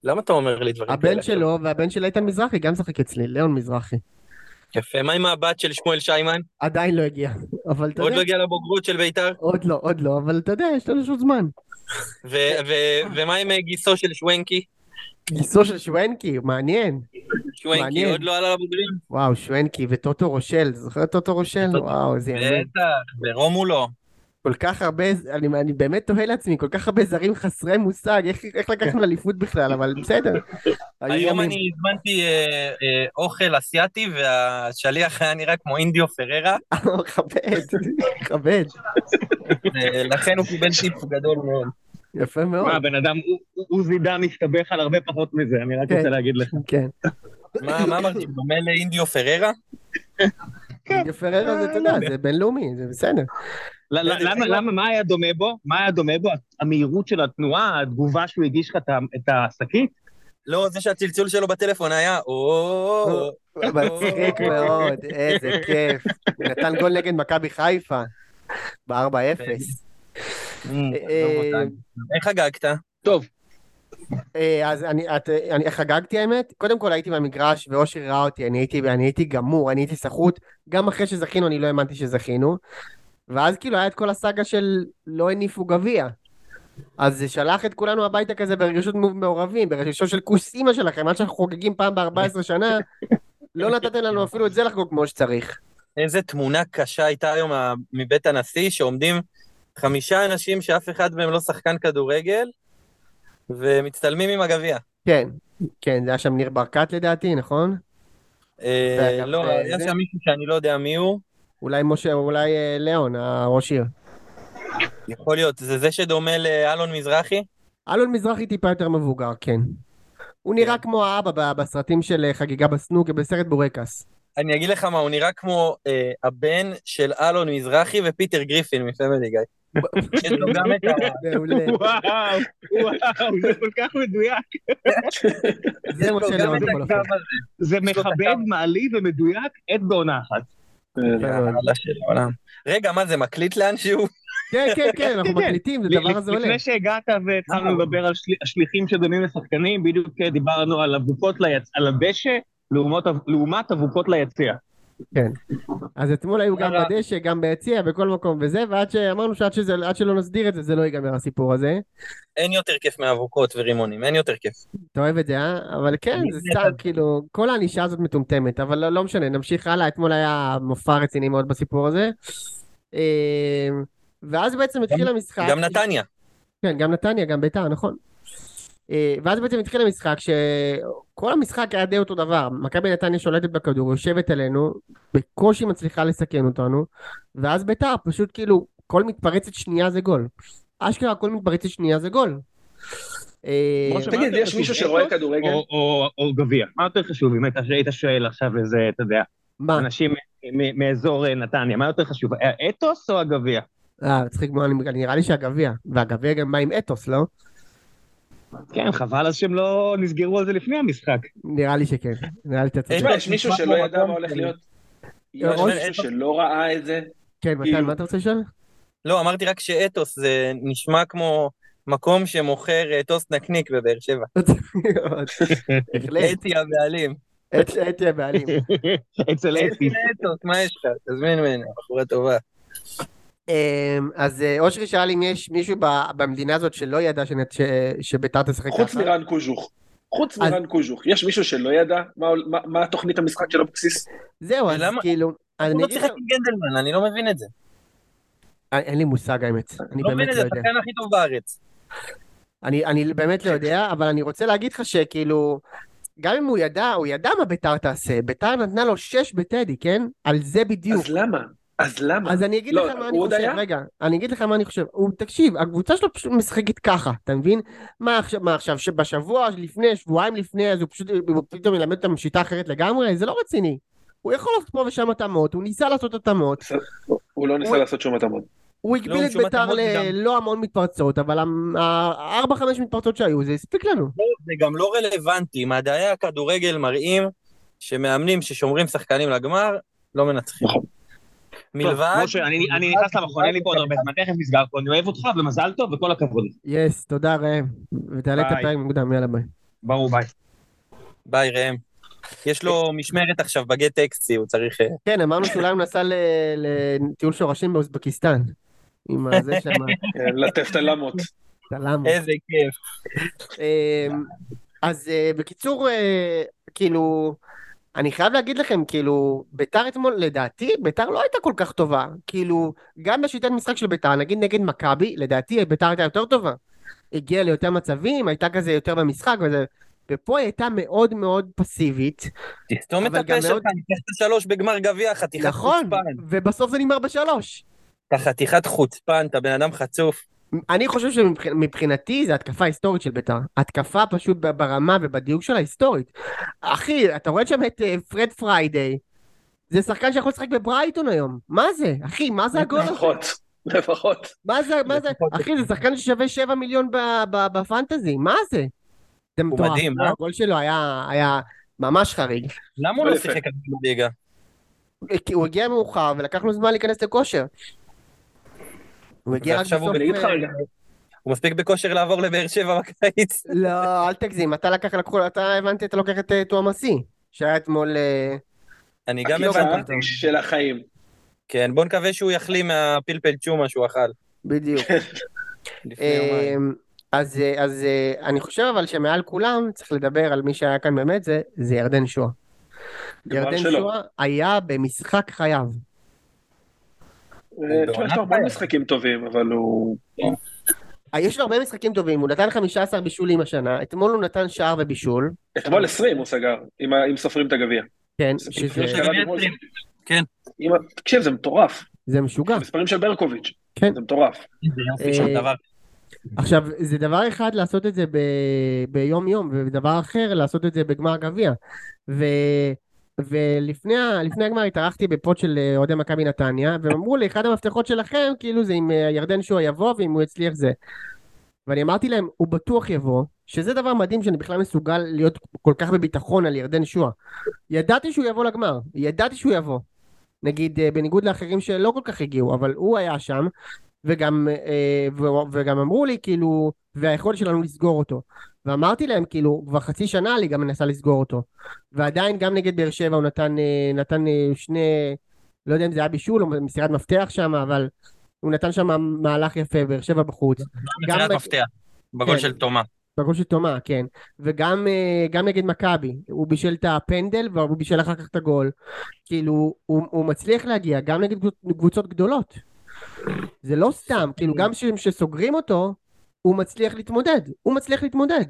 Speaker 4: למה אתה אומר לי דברים כאלה?
Speaker 1: הבן שלו והבן של איתן מזרחי גם משחק אצלי, ליאון מזרחי.
Speaker 4: יפה, מה עם הבת של שמואל שיימן?
Speaker 1: עדיין לא הגיע, אבל אתה
Speaker 4: עוד
Speaker 1: יודע,
Speaker 4: לא הגיע לבוגרות של בית"ר?
Speaker 1: עוד לא, עוד לא, אבל אתה יודע, יש לנו עוד זמן.
Speaker 4: ו- ו- ומה עם אה, גיסו של שוונקי?
Speaker 1: גיסו של שוונקי, מעניין.
Speaker 4: שוונקי. עוד לא עלה לבוגרים?
Speaker 1: וואו, שוונקי וטוטו רושל, זוכר את טוטו רושל? וואו, איזה ימים.
Speaker 4: בטח, ורומולו.
Speaker 1: כל כך הרבה, אני, אני באמת תוהה לעצמי, כל כך הרבה זרים חסרי מושג, איך, איך לקחנו אליפות בכלל, אבל בסדר. היו
Speaker 4: היום. אני הזמנתי אה, אה, אוכל אסיאתי, והשליח היה נראה כמו אינדיו פררה,
Speaker 1: כבד, כבד.
Speaker 4: ולכן הוא קיבל טיפ גדול מאוד.
Speaker 1: יפה מאוד.
Speaker 3: מה, הבן אדם, עוזי דן הסתבך על הרבה פחות מזה, אני רק
Speaker 1: כן.
Speaker 3: רוצה להגיד לך.
Speaker 1: כן.
Speaker 4: מה מה אמרתי, דומה לאינדיו פררה?
Speaker 1: יפה ררה זה, אתה יודע, זה בינלאומי, זה בסדר.
Speaker 3: למה, למה, מה היה דומה בו? מה היה דומה בו? המהירות של התנועה, התגובה שהוא הגיש לך את השקית?
Speaker 4: לא, זה שהצלצול שלו בטלפון היה, או...
Speaker 1: מצחיק מאוד, איזה כיף. נתן גול נגד מכבי חיפה, ב-4-0.
Speaker 4: אמ,
Speaker 1: אה,
Speaker 4: איך חגגת?
Speaker 3: טוב,
Speaker 1: אה, אז אני, את, אני חגגתי האמת, קודם כל הייתי במגרש ואושרי ראה אותי, אני הייתי, אני הייתי גמור, אני הייתי סחוט, גם אחרי שזכינו אני לא האמנתי שזכינו, ואז כאילו היה את כל הסאגה של לא הניפו גביע. אז זה שלח את כולנו הביתה כזה ברגשות מעורבים, ברגשות של כוס אימא שלכם, עד שאנחנו חוגגים פעם ב-14 שנה, לא נתתם לנו אפילו את זה לחגוג כמו שצריך.
Speaker 4: איזה תמונה קשה הייתה היום מבית הנשיא, שעומדים חמישה אנשים שאף אחד מהם לא שחקן כדורגל, ומצטלמים עם הגביע.
Speaker 1: כן, כן, זה היה שם ניר ברקת לדעתי, נכון?
Speaker 4: אה, לא,
Speaker 1: אה,
Speaker 4: היה שם מישהו שאני לא יודע מי הוא,
Speaker 1: אולי משה, אולי אה, ליאון, הראש עיר.
Speaker 4: יכול להיות, זה זה שדומה לאלון מזרחי?
Speaker 1: אלון מזרחי טיפה יותר מבוגר, כן. הוא נראה כמו האבא בסרטים של אה, חגיגה בסנוק, בסרט בורקס.
Speaker 4: אני אגיד לך מה, הוא נראה כמו אה, הבן של אלון מזרחי ופיטר גריפין מפמילי גיא. יש לו גם את ה...
Speaker 1: מעולה.
Speaker 3: וואו, וואו, זה כל כך מדויק. מכבד. מעליב ומדויק עת בעונה אחת.
Speaker 4: יאללה של העולם. רגע, מה זה מקליט לאנשהו?
Speaker 1: כן, כן, כן, אנחנו
Speaker 3: כן.
Speaker 1: מקליטים, הדבר הזה עולה.
Speaker 3: לפני שהגעת והתחלנו לדבר על שלי- השליחים שדומים לשחקנים, בדיוק דיברנו על אבוקות ליצ... על הדשא, לעומת אבוקות ליציע.
Speaker 1: אז אתמול היו גם. בדשא, גם ביציע, בכל מקום וזה, ועד שאמרנו שעד שזה- עד שלא נסדיר את זה, זה לא ייגמר הסיפור הזה.
Speaker 4: אין יותר כיף מאבוקות ורימונים, אין יותר כיף.
Speaker 1: אתה אוהב את זה, אה? אבל כן, זה סתם. כאילו, כל הענישה הזאת מטומטמת, אבל לא, לא משנה, נמשיך הלאה, אתמול היה מופע רציני מאוד בסיפור הזה. אה, ואז בעצם התחיל המשחק.
Speaker 4: גם נתניה.
Speaker 1: כן, גם נתניה, גם ביתר, נכון. אה, ואז בעצם התחיל המשחק שכל המשחק היה די אותו דבר. מכבי נתניה שולטת בכדור, יושבת עלינו, בקושי מצליחה לסכן אותנו, ואז ביתר פשוט כאילו, כל מתפרצת שנייה זה גול. אשכרה כל מתפרצת שנייה זה גול. אה,
Speaker 2: תגיד, יש מישהו שרואה כדורגל?
Speaker 3: או- גביע? מה יותר חשוב אם היית שואל עכשיו איזה, אתה יודע? אנשים מאזור אה, נתניה, מה יותר חשוב, האתוס או הגביע?
Speaker 1: אה, מצחיק מאוד, אני- נראה לי שהגביע. והגביע גם בא עם אתוס, לא?
Speaker 3: כן, חבל אז שהם לא נסגרו על זה לפני המשחק.
Speaker 1: נראה לי שכן. נראה לי שאתה צודק.
Speaker 2: יש מישהו שלא ידע מה הולך להיות? יש
Speaker 1: ראש-
Speaker 2: מישהו שלא ראה את זה?
Speaker 1: כן, מתן,
Speaker 2: כאילו-
Speaker 1: מה אתה רוצה לשאול?
Speaker 4: לא, אמרתי רק שאתוס זה נשמע כמו מקום שמוכר אה, טוסט נקניק בבאר שבע.
Speaker 1: בהחלט,
Speaker 4: אתי הבעלים.
Speaker 1: אתי הבעלים.
Speaker 3: אצל אתי.
Speaker 4: מה יש לך? תזמין ממנו, בחורה טובה.
Speaker 1: אמ, אז אה, אושרי שאל אם יש מישהו ב- במדינה הזאת שלא ידע שביתר תשחק ככה.
Speaker 2: חוץ מרן קוז'וך. חוץ
Speaker 1: אז-
Speaker 2: מרן קוז'וך. יש מישהו שלא ידע מה- מה- מה התוכנית המשחק של אבוקסיס?
Speaker 1: זהו, אז
Speaker 4: למה?
Speaker 1: כאילו,
Speaker 4: הוא לא
Speaker 1: לך,
Speaker 4: עם גנדלמן, אני לא מבין את זה.
Speaker 1: אין לי מושג האמת, אני
Speaker 4: לא מבין
Speaker 1: באמת
Speaker 4: את
Speaker 1: לא
Speaker 4: זה,
Speaker 1: יודע.
Speaker 4: השחקן הכי טוב בארץ.
Speaker 1: אני, אני באמת לא יודע, אבל אני רוצה להגיד לך שכאילו, גם אם הוא ידע, הוא ידע מה ביתר תעשה. ביתר נתנה לו שש בטדי, כן? על זה בדיוק.
Speaker 2: אז למה? אז למה?
Speaker 1: אז אני אגיד
Speaker 2: לא,
Speaker 1: לך מה אני חושב,
Speaker 2: היה?
Speaker 1: רגע, אני אגיד לך מה אני חושב. הוא, תקשיב, הקבוצה שלו פשוט משחקת ככה, אתה מבין? מה עכשיו, מה עכשיו, שבשבוע לפני, שבועיים לפני, אז הוא פשוט, הוא פתאום ילמד אותם שיטה אחרת לגמרי? זה לא רציני. הוא יכול לעשות פה ושם התאמות, הוא ניסה לעשות התאמות,
Speaker 2: הוא לא ניסה
Speaker 1: הוא-
Speaker 2: לעשות שום התאמות.
Speaker 1: הוא
Speaker 4: לא,
Speaker 1: הגביל את
Speaker 4: שום
Speaker 1: ביתר. ללא המון מתפרצות, אבל הארבע חמש מתפרצות שהיו, זה הספיק לנו.
Speaker 4: לא, זה גם לא רלוונטי, מדעי הכדורגל מראים שמאמנים ששומרים שחקנים לגמר, לא מנצחים. מלבד...
Speaker 3: משה, אני אני נכנס למכון, אין לי פה עוד הרבה זמן, תכף נסגר פה, אני אוהב אותך ומזל טוב וכל הכבוד.
Speaker 1: יס, תודה ראם. ותעלה את. הפרק מוקדם, יאללה ביי.
Speaker 3: ברור, ביי.
Speaker 4: ביי ראם. יש לו משמרת עכשיו בגט טקסטי, הוא צריך... אה,
Speaker 1: כן, אמרנו שאולי הוא נסע לטיול שורשים באוזבקיסטן. עם הזה שם,
Speaker 2: לטף את הלמות.
Speaker 4: איזה כיף.
Speaker 1: אמ, אז אה, בקיצור, אה, כאילו, אני חייב להגיד לכם, כאילו, ביתר אתמול, לדעתי, ביתר לא הייתה כל כך טובה. כאילו, גם בשיטת משחק של ביתר, נגיד נגד מכבי, לדעתי ביתר הייתה יותר טובה. הגיעה ליותר מצבים, הייתה כזה יותר במשחק וזה... ופה היא הייתה מאוד מאוד פסיבית.
Speaker 4: תסתום את הפה שלך, ניצחת שלוש בגמר גביע, חתיכת
Speaker 1: נכון,
Speaker 4: חוצפן.
Speaker 1: ובסוף זה נגמר בשלוש.
Speaker 4: אתה חתיכת חוצפן, אתה בן אדם חצוף.
Speaker 1: אני חושב שמבחינתי זה התקפה היסטורית של ביתר. התקפה פשוט ברמה ובדיוק שלה היסטורית. אחי, אתה רואה שם את אה, פרד פריידיי. זה שחקן שיכול לשחק בברייטון היום. מה זה? אחי, מה זה הגול הזה?
Speaker 2: לפחות. לפחות.
Speaker 1: מה זה, מה זה? אחי, זה שחקן ששווה 7 מיליון ב- ב- בפנטזי. מה זה? זה מטורף.
Speaker 4: מדהים,
Speaker 1: לא,
Speaker 4: אה?
Speaker 1: הגול שלו היה ממש חריג.
Speaker 4: למה הוא לא. שיחק בליגה?
Speaker 1: כי הוא הגיע מאוחר ולקח לו זמן להיכנס לכושר. הוא הגיע רק
Speaker 4: ועכשיו הוא
Speaker 1: בסוף...
Speaker 4: הוא מספיק בכושר לעבור לבאר שבע בקיץ.
Speaker 1: לא, אל תגזים, אתה לקח, לקחו, אתה הבנתי, אתה לוקח את אה, תואמסי, שהיה אתמול... אה,
Speaker 4: אני גם הבנתי.
Speaker 2: של החיים.
Speaker 4: כן, בוא נקווה שהוא יחלים מהפלפל צ'ומה שהוא אכל.
Speaker 1: בדיוק. אז, אה, אז אני חושב אבל שמעל כולם צריך לדבר על מי שהיה כאן באמת, זה, זה ירדן שואה. ירדן. שואה היה במשחק חייו.
Speaker 2: אה, יש לו הרבה. משחקים טובים, אבל הוא...
Speaker 1: אה, יש לו הרבה משחקים טובים, הוא נתן 15 בישולים השנה, אתמול הוא נתן שער ובישול,
Speaker 2: אתמול 20 הוא סגר, אם סופרים את הגביע.
Speaker 1: כן,
Speaker 2: זה
Speaker 1: שזה.
Speaker 4: כן.
Speaker 2: תקשיב, זה מטורף.
Speaker 1: זה משוגע.
Speaker 2: מספרים של ברקוביץ'.
Speaker 1: כן.
Speaker 2: זה מטורף.
Speaker 4: זה יופי של
Speaker 1: אה,
Speaker 4: דבר.
Speaker 1: עכשיו, זה דבר אחד לעשות את זה ב... ביום יום, ודבר אחר לעשות את זה בגמר גביע. ו... ולפני הגמר התארחתי בפוד של אה, אוהדי מכבי נתניה, והם אמרו לי, אחד המפתחות שלכם, כאילו זה אם אה, ירדן שואה יבוא, ואם הוא יצליח זה. ואני אמרתי להם, הוא בטוח יבוא, שזה דבר מדהים שאני בכלל מסוגל להיות כל כך בביטחון על ירדן שואה. ידעתי שהוא יבוא לגמר, ידעתי שהוא יבוא. נגיד, אה, בניגוד לאחרים שלא כל כך הגיעו, אבל הוא היה שם, וגם, וגם אמרו לי, כאילו, והיכולת שלנו לסגור אותו. ואמרתי להם, כאילו, כבר חצי שנה הליגה מנסה לסגור אותו. ועדיין גם נגד באר שבע הוא נתן, אה, נתן אה, שני, לא יודע אם זה היה בישול או מסירת מפתח שם, אבל הוא נתן שם מהלך יפה, באר שבע בחוץ.
Speaker 4: מסירת
Speaker 1: ב-
Speaker 4: מפתח. בגול
Speaker 1: כן.
Speaker 4: של תומה.
Speaker 1: בגול של תומה, כן. וגם אה, גם נגד מכבי, הוא בישל את הפנדל והוא בישל אחר כך את הגול. כאילו, הוא, הוא מצליח להגיע גם נגד קבוצ- קבוצות גדולות. זה לא סתם, כאילו גם כשסוגרים אותו, הוא מצליח להתמודד. הוא מצליח להתמודד.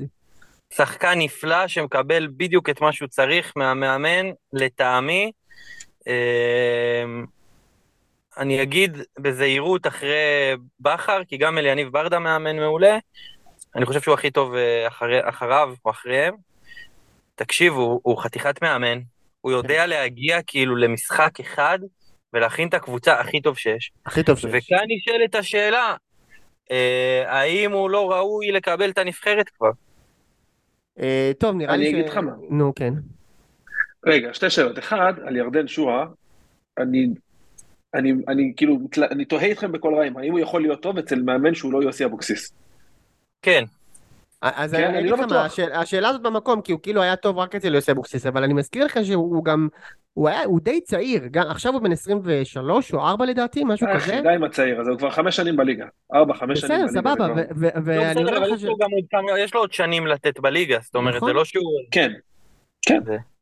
Speaker 4: שחקן נפלא שמקבל בדיוק את מה שהוא צריך מהמאמן, לטעמי. אמ, אני אגיד בזהירות אחרי בכר, כי גם אליניב ברדה מאמן מעולה. אני חושב שהוא הכי טוב אה, אחרי, אחריו או אחריהם. תקשיבו, הוא חתיכת מאמן. הוא יודע להגיע כאילו למשחק אחד ולהכין את הקבוצה הכי טוב שיש.
Speaker 1: הכי טוב שיש.
Speaker 4: וכאן נשאלת השאלה, האם הוא לא ראוי לקבל את הנבחרת כבר?
Speaker 1: אה, טוב, נראה
Speaker 2: אני
Speaker 1: לי ש...
Speaker 2: אגיד לך מה.
Speaker 1: נו, כן.
Speaker 2: רגע, שתי שאלות. אחד, על ירדן שואה, אני, אני, אני כאילו, אני תוהה איתכם בכל רעים, האם הוא יכול להיות טוב אצל מאמן שהוא לא יוסי אבוקסיס?
Speaker 4: כן,
Speaker 1: אז
Speaker 2: כן,
Speaker 1: אני
Speaker 2: אני
Speaker 1: אגיד
Speaker 2: לא
Speaker 1: לך מה,
Speaker 2: בטוח.
Speaker 1: השאל- השאלה הזאת במקום, כי הוא כאילו היה טוב רק אצל יוסי אבוקסיס, אבל אני מזכיר לך שהוא גם, הוא היה, הוא די צעיר, גם, עכשיו הוא בן 23 או 4 לדעתי, משהו
Speaker 2: אה,
Speaker 1: כזה.
Speaker 2: די עם הצעיר הזה, הוא כבר חמש שנים בליגה. ארבע, חמש שנים
Speaker 1: בסדר,
Speaker 2: בליגה.
Speaker 1: סבבה,
Speaker 2: זה כבר-
Speaker 1: ו- ו-
Speaker 4: לא
Speaker 1: ואני
Speaker 4: בסדר,
Speaker 1: אומר לך ש...
Speaker 4: יש לו עוד שנים לתת בליגה, זאת אומרת,
Speaker 1: נכון.
Speaker 4: זה לא שהוא...
Speaker 2: כן, כן.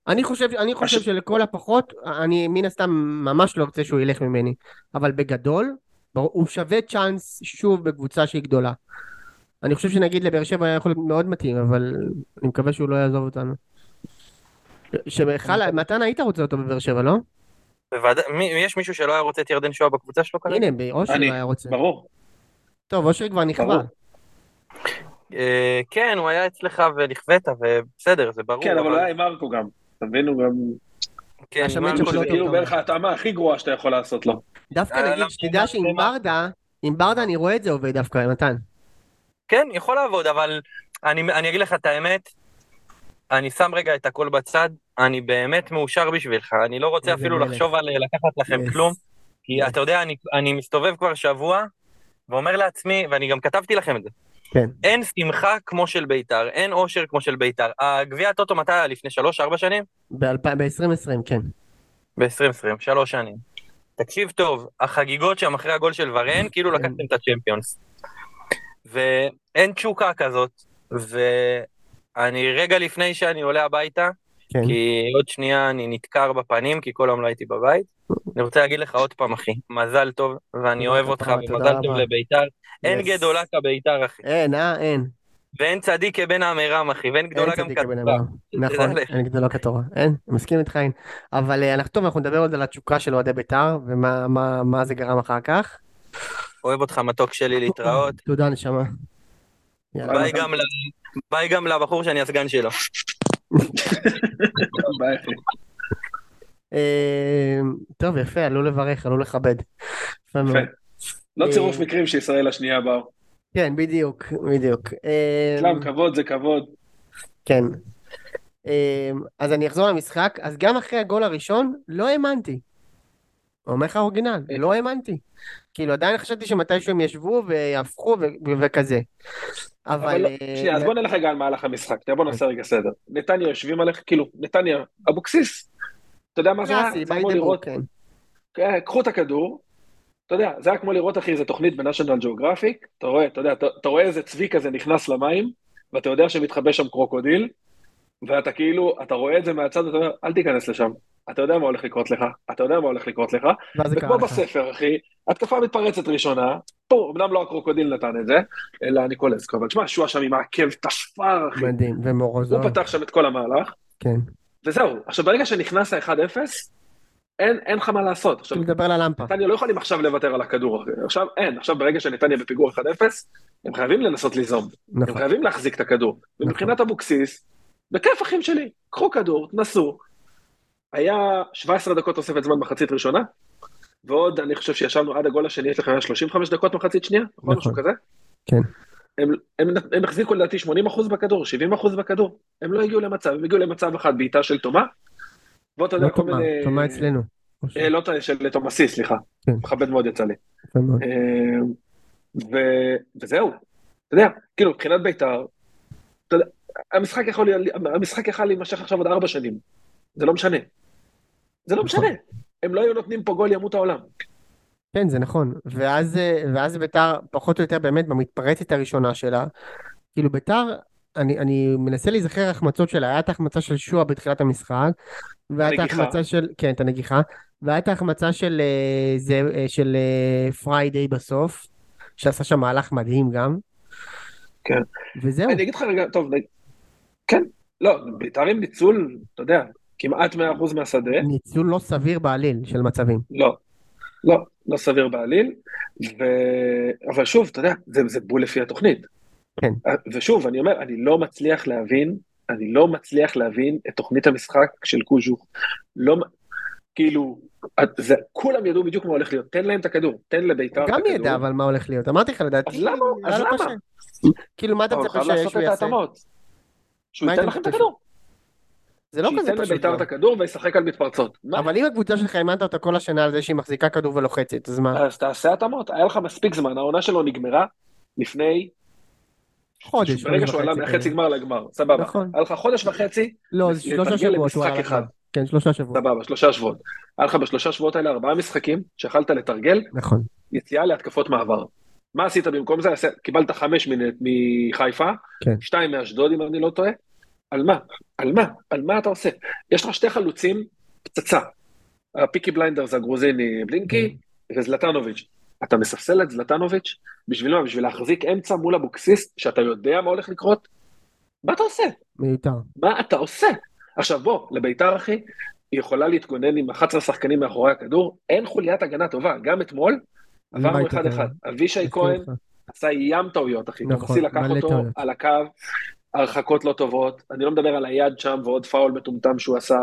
Speaker 1: אני חושב, אני חושב
Speaker 2: משהו-
Speaker 1: שלכל הפחות, אני מן הסתם ממש לא רוצה שהוא ילך ממני, אבל בגדול, הוא שווה צ'אנס שוב בקבוצה שהיא גדולה. אני חושב שנגיד לבאר שבע היה יכול להיות מאוד מתאים, אבל אני מקווה שהוא לא יעזוב אותנו. שבכלל, מתן היית רוצה אותו בבאר שבע, לא?
Speaker 4: בוודאי, מי- יש מישהו שלא היה רוצה את ירדן שואה בקבוצה שלו כרגע?
Speaker 1: הנה, באושר
Speaker 2: אני,
Speaker 1: היה רוצה.
Speaker 2: ברור.
Speaker 1: טוב, אושר כבר נכווה.
Speaker 4: אה, כן, הוא היה אצלך ונכווית, ובסדר, זה ברור.
Speaker 2: כן, אבל הוא היה עם מרקו גם. אתה מבין, הוא גם...
Speaker 4: כן,
Speaker 1: שלו
Speaker 2: שזה
Speaker 1: לא
Speaker 2: כאילו. בערך ההתאמה הכי גרועה שאתה יכול לעשות לו.
Speaker 1: דווקא
Speaker 4: אה,
Speaker 1: נגיד,
Speaker 4: למה-
Speaker 1: שתדע שעם ברדה, עם ברדה אני רואה את זה עובד דווקא, מתן.
Speaker 4: כן, יכול לעבוד, אבל אני, אני אגיד לך את האמת, אני שם רגע את הכל בצד, אני באמת מאושר בשבילך, אני לא רוצה אפילו
Speaker 1: מלך.
Speaker 4: לחשוב על לקחת לכם
Speaker 1: Yes.
Speaker 4: כלום, כי
Speaker 1: Yes.
Speaker 4: אתה יודע, אני, אני מסתובב כבר שבוע, ואומר לעצמי, ואני גם כתבתי לכם את זה,
Speaker 1: כן.
Speaker 4: אין שמחה כמו של בית"ר, אין אושר כמו של בית"ר. הגביע הטוטו מתי היה? לפני שלוש-ארבע שנים?
Speaker 1: ב-2020, כן.
Speaker 4: ב-2020, שלוש שנים. תקשיב טוב, החגיגות שם אחרי הגול של ורן, כאילו
Speaker 1: כן.
Speaker 4: לקחתם את הצ'מפיונס. ואין תשוקה כזאת, ואני רגע לפני שאני עולה הביתה,
Speaker 1: כן.
Speaker 4: כי עוד שנייה אני נדקר בפנים, כי כל היום לא הייתי בבית. אני רוצה להגיד לך עוד פעם, אחי, מזל טוב, ואני אוהב אותך, ומזל טוב. לבית"ר. אין. גדולה כבית"ר, אחי.
Speaker 1: אין, אה, אין.
Speaker 4: ואין צדיק כבן עמרם, אחי, ואין גדולה גם.
Speaker 1: אדם. נכון. אין גדולה כתורה. אין, מסכים איתך, אין. אבל אה, אנחנו טוב, אנחנו נדבר עוד על התשוקה של אוהדי בית"ר, ומה מה- מה זה גרם אחר כך.
Speaker 4: אוהב אותך מתוק שלי להתראות.
Speaker 1: תודה, נשמה.
Speaker 4: ביי גם, לבחור שאני הסגן שלו.
Speaker 1: אה, טוב, יפה, עלו לברך, עלו לכבד. יפה.
Speaker 2: לא צירוף
Speaker 1: אה,
Speaker 2: מקרים שישראל השנייה באו.
Speaker 1: כן, בדיוק, בדיוק.
Speaker 2: אצלם כבוד זה כבוד.
Speaker 1: כן. אז אני אחזור למשחק, אז גם אחרי הגול הראשון, לא האמנתי. אומר לך אורגינל, לא האמנתי. כאילו עדיין חשבתי שמתישהו הם ישבו ויהפכו ו- וכזה. אבל...
Speaker 2: לא,
Speaker 1: אה,
Speaker 2: שנייה, אז בוא נלך רגע על מהלך המשחק, בוא נעשה רגע סדר. נתניה יושבים עליך, כאילו, נתניה, אבוקסיס, אתה יודע מה זה היה? זה כמו לראות,
Speaker 1: כן.
Speaker 2: כן, קחו את הכדור, אתה יודע, זה היה כמו לראות, אחי, איזה תוכנית ב National Geographic, אתה רואה, אתה יודע, אתה, רואה איזה צבי כזה נכנס למים, ואתה יודע שמתחבא שם קרוקודיל, ואתה כאילו, אתה רואה את זה מהצד, אתה אומר, אל תיכנס לשם. אתה יודע מה הולך לקרות לך, אתה יודע מה הולך לקרות לך, וכמו. בספר, אחי, התקפה מתפרצת ראשונה, פה, אמנם לא הקרוקודיל נתן את זה, אלא ניקולסקו, אבל תשמע, שועה שם עם העקב תפר, אחי.
Speaker 1: מדהים, ומורוזוב.
Speaker 2: הוא פתח שם את כל המהלך,
Speaker 1: כן.
Speaker 2: וזהו. עכשיו, ברגע שנכנס ה-1-0, אין, אין לך מה לעשות. עכשיו,
Speaker 1: לדבר על הלמפה.
Speaker 2: נתניה לא יכולים עכשיו לוותר על הכדור. עכשיו אין, עכשיו ברגע שנתניה בפיגור 1-0, הם חייבים לנסות ליזום. הם
Speaker 1: נכון.
Speaker 2: חייבים להחזיק את הכדור. ומבחינת אבוקסיס, בכיף אחים שלי, קחו כדור, תנסו. היה 17 דקות תוספת זמן מחצית ראשונה, ועוד, אני חושב שישבנו עד הגול השני, יש לך 35 דקות מחצית שנייה, נכון?
Speaker 1: נכון.
Speaker 2: משהו כזה?
Speaker 1: כן.
Speaker 2: הם, הם, הם החזיקו לדעתי 80% בכדור, 70% בכדור. הם לא הגיעו למצב, הם הגיעו למצב אחד בעיטה של תומה. ואתה יודע, כל
Speaker 1: תומה,
Speaker 2: מיני...
Speaker 1: תומה אצלנו.
Speaker 2: אה, לא ת- של תומאסי, סליחה.
Speaker 1: כן.
Speaker 2: מכבד מאוד יצא לי. אה, ו- וזהו, אתה יודע, כאילו מבחינת בית"ר, המשחק יכול, המשחק יכול להימשך עכשיו עוד ארבע שנים, זה לא משנה. זה לא
Speaker 1: נכון.
Speaker 2: משנה, הם לא היו נותנים פה גול ימות העולם.
Speaker 1: כן, זה נכון. ואז, אה, ואז ביתר, פחות או יותר באמת, במתפרצת הראשונה שלה, כאילו ביתר, אני, אני מנסה להיזכר החמצות שלה, היה את ההחמצה של שועה בתחילת המשחק, והיה את. ההחמצה של, כן, את הנגיחה, והיה את ההחמצה של, אה, זה, אה, של פריידיי בסוף, שעשה שם מהלך מדהים גם.
Speaker 2: כן.
Speaker 1: וזהו,
Speaker 2: אני אגיד לך רגע, טוב, כן, לא, בית"ר עם ניצול, אתה יודע, כמעט 100% מהשדה,
Speaker 1: ניצול לא סביר בעליל של מצבים.
Speaker 2: לא, לא, לא סביר בעליל, ו... אבל שוב, אתה יודע, זה, זה בול לפי התוכנית.
Speaker 1: כן.
Speaker 2: ושוב, אני אומר, אני לא מצליח להבין, אני לא מצליח להבין את תוכנית המשחק של קוז'וך. לא, כאילו, זה, כולם ידעו בדיוק מה הולך להיות, תן להם את הכדור, תן לבית"ר את
Speaker 1: גם
Speaker 2: הכדור.
Speaker 1: ידע אבל מה הולך להיות, אמרתי לך לדעתי,
Speaker 2: אז למה? אז
Speaker 1: לו
Speaker 2: למה?
Speaker 1: כאילו מה אתה מצפה שהוא
Speaker 2: את
Speaker 1: יעשה?
Speaker 2: ההתאמות. שהוא ייתן לכם את? הכדור.
Speaker 1: זה לא כזה
Speaker 2: שייתן
Speaker 1: פשוט.
Speaker 2: לבית"ר
Speaker 1: לא.
Speaker 2: את הכדור וישחק על מתפרצות.
Speaker 1: אבל אם הקבוצה שלך אימנת אותה כל השנה על זה שהיא מחזיקה כדור ולוחצת, אז מה?
Speaker 2: אז תעשה התאמות, היה לך מספיק זמן, העונה שלו נגמרה לפני,
Speaker 1: חודש.
Speaker 2: ברגע שהוא עלה מחצי
Speaker 1: כזה.
Speaker 2: גמר לגמר, סבבה.
Speaker 1: נכון.
Speaker 2: היה לך חודש וחצי,
Speaker 1: לא, זה שלושה שבועות הוא
Speaker 2: אחד.
Speaker 1: לגמר. כן, שלושה שבועות.
Speaker 2: סבבה, שלושה שבועות. היה לך בשלושה שבועות האלה ארבעה משחקים שיכלת לתרגל
Speaker 1: נכון.
Speaker 2: יציאה להתקפות מעבר. מה עשית במקום זה? קיבלת חמש מחיפה,
Speaker 1: כן.
Speaker 2: שתיים מאשדוד אם אני לא טועה. על מה? על מה? על מה אתה עושה? יש לך שתי חלוצים, פצצה. הפיקי בליינדרס הגרוזיני בלינקי וזלטנוביץ'. אתה מספסל את זלטנוביץ', בשביל מה? בשביל להחזיק אמצע מול אבוקסיס, שאתה יודע מה הולך לקרות? מה אתה עושה?
Speaker 1: מיותר.
Speaker 2: מה אתה עושה? עכשיו בוא, לביתר אחי, היא יכולה להתגונן עם 11 שחקנים מאחורי הכדור, אין חוליית הגנה טובה, גם אתמול עברנו
Speaker 1: ראיתי
Speaker 2: אחד
Speaker 1: את זה.
Speaker 2: אחד. אבישי
Speaker 1: מסכים
Speaker 2: כהן
Speaker 1: איתך.
Speaker 2: עשה ים טעויות אחי,
Speaker 1: נכון,
Speaker 2: תומסי לקח
Speaker 1: מלא
Speaker 2: אותו
Speaker 1: טעויות.
Speaker 2: על הקו, הרחקות לא טובות, אני לא מדבר על היד שם ועוד פאול מטומטם שהוא עשה,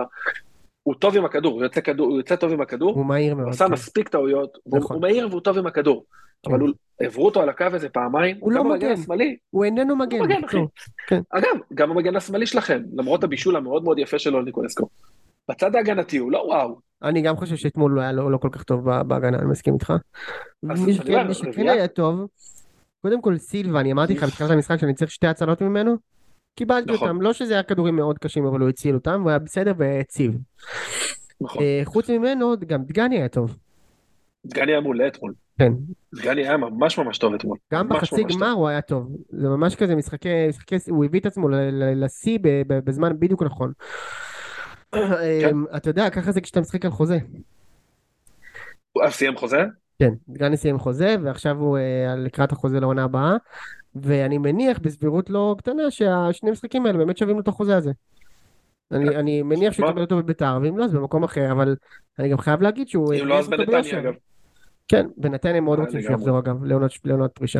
Speaker 2: הוא טוב עם הכדור, הוא יוצא, כדור, הוא יוצא טוב עם הכדור,
Speaker 1: הוא מהיר
Speaker 2: הוא
Speaker 1: מאוד.
Speaker 2: עשה
Speaker 1: כן.
Speaker 2: מספיק טעויות,
Speaker 1: נכון.
Speaker 2: הוא מהיר והוא טוב עם הכדור,
Speaker 1: כן.
Speaker 2: אבל הוא- עברו אותו על הקו איזה פעמיים,
Speaker 1: הוא לא מגן.
Speaker 2: השמאלי,
Speaker 1: הוא איננו מגן.
Speaker 2: מגן,
Speaker 1: בקיצור.
Speaker 2: אגב, גם המגן השמאלי שלכם, למרות הבישול המאוד מאוד יפה שלו על ניקולסקו. בצד ההגנתי הוא לא וואו,
Speaker 1: אני גם חושב שאתמול הוא היה לא לא כל כך טוב בה- בהגנה, אני מסכים איתך. מי שכן היה טוב, קודם כל סילבה, אני אמרתי לך בתחילת המשחק שאני צריך שתי הצלות ממנו, קיבלתי
Speaker 2: נכון.
Speaker 1: אותם, לא שזה היה כדורים מאוד קשים, אבל הוא הציל אותם, והוא היה בסדר והציב.
Speaker 2: נכון,
Speaker 1: אה, חוץ ממנו, גם דגני היה טוב.
Speaker 2: דגני היה מעולה אתמול,
Speaker 1: כן.
Speaker 2: דגני היה ממש ממש טוב אתמול,
Speaker 1: גם בחצי גמר הוא היה טוב. זה ממש כזה משחקי, משחקי, הוא הביא את עצמו לשיא בזמן בדיוק נכון. אה, אתה יודע, ככה זה כשאתה משחק על חוזה.
Speaker 2: הוא אף סיים חוזה?
Speaker 1: כן, דגני סיים חוזה, ועכשיו הוא אה, לקראת החוזה לעונה הבאה, ואני מניח בסבירות לא קטנה שהשני המשחקים האלה באמת שווים לו את החוזה הזה. אני, אני מניח שהוא? יקבל אותו בביתר, ואם לא אז במקום אחר, אבל אני גם חייב להגיד שהוא...
Speaker 2: אם לא אז בנתניה. אגב.
Speaker 1: כן, בנתניה מאוד
Speaker 2: אה,
Speaker 1: רוצים שהוא. יחזור אגב, לעונת, פרישה.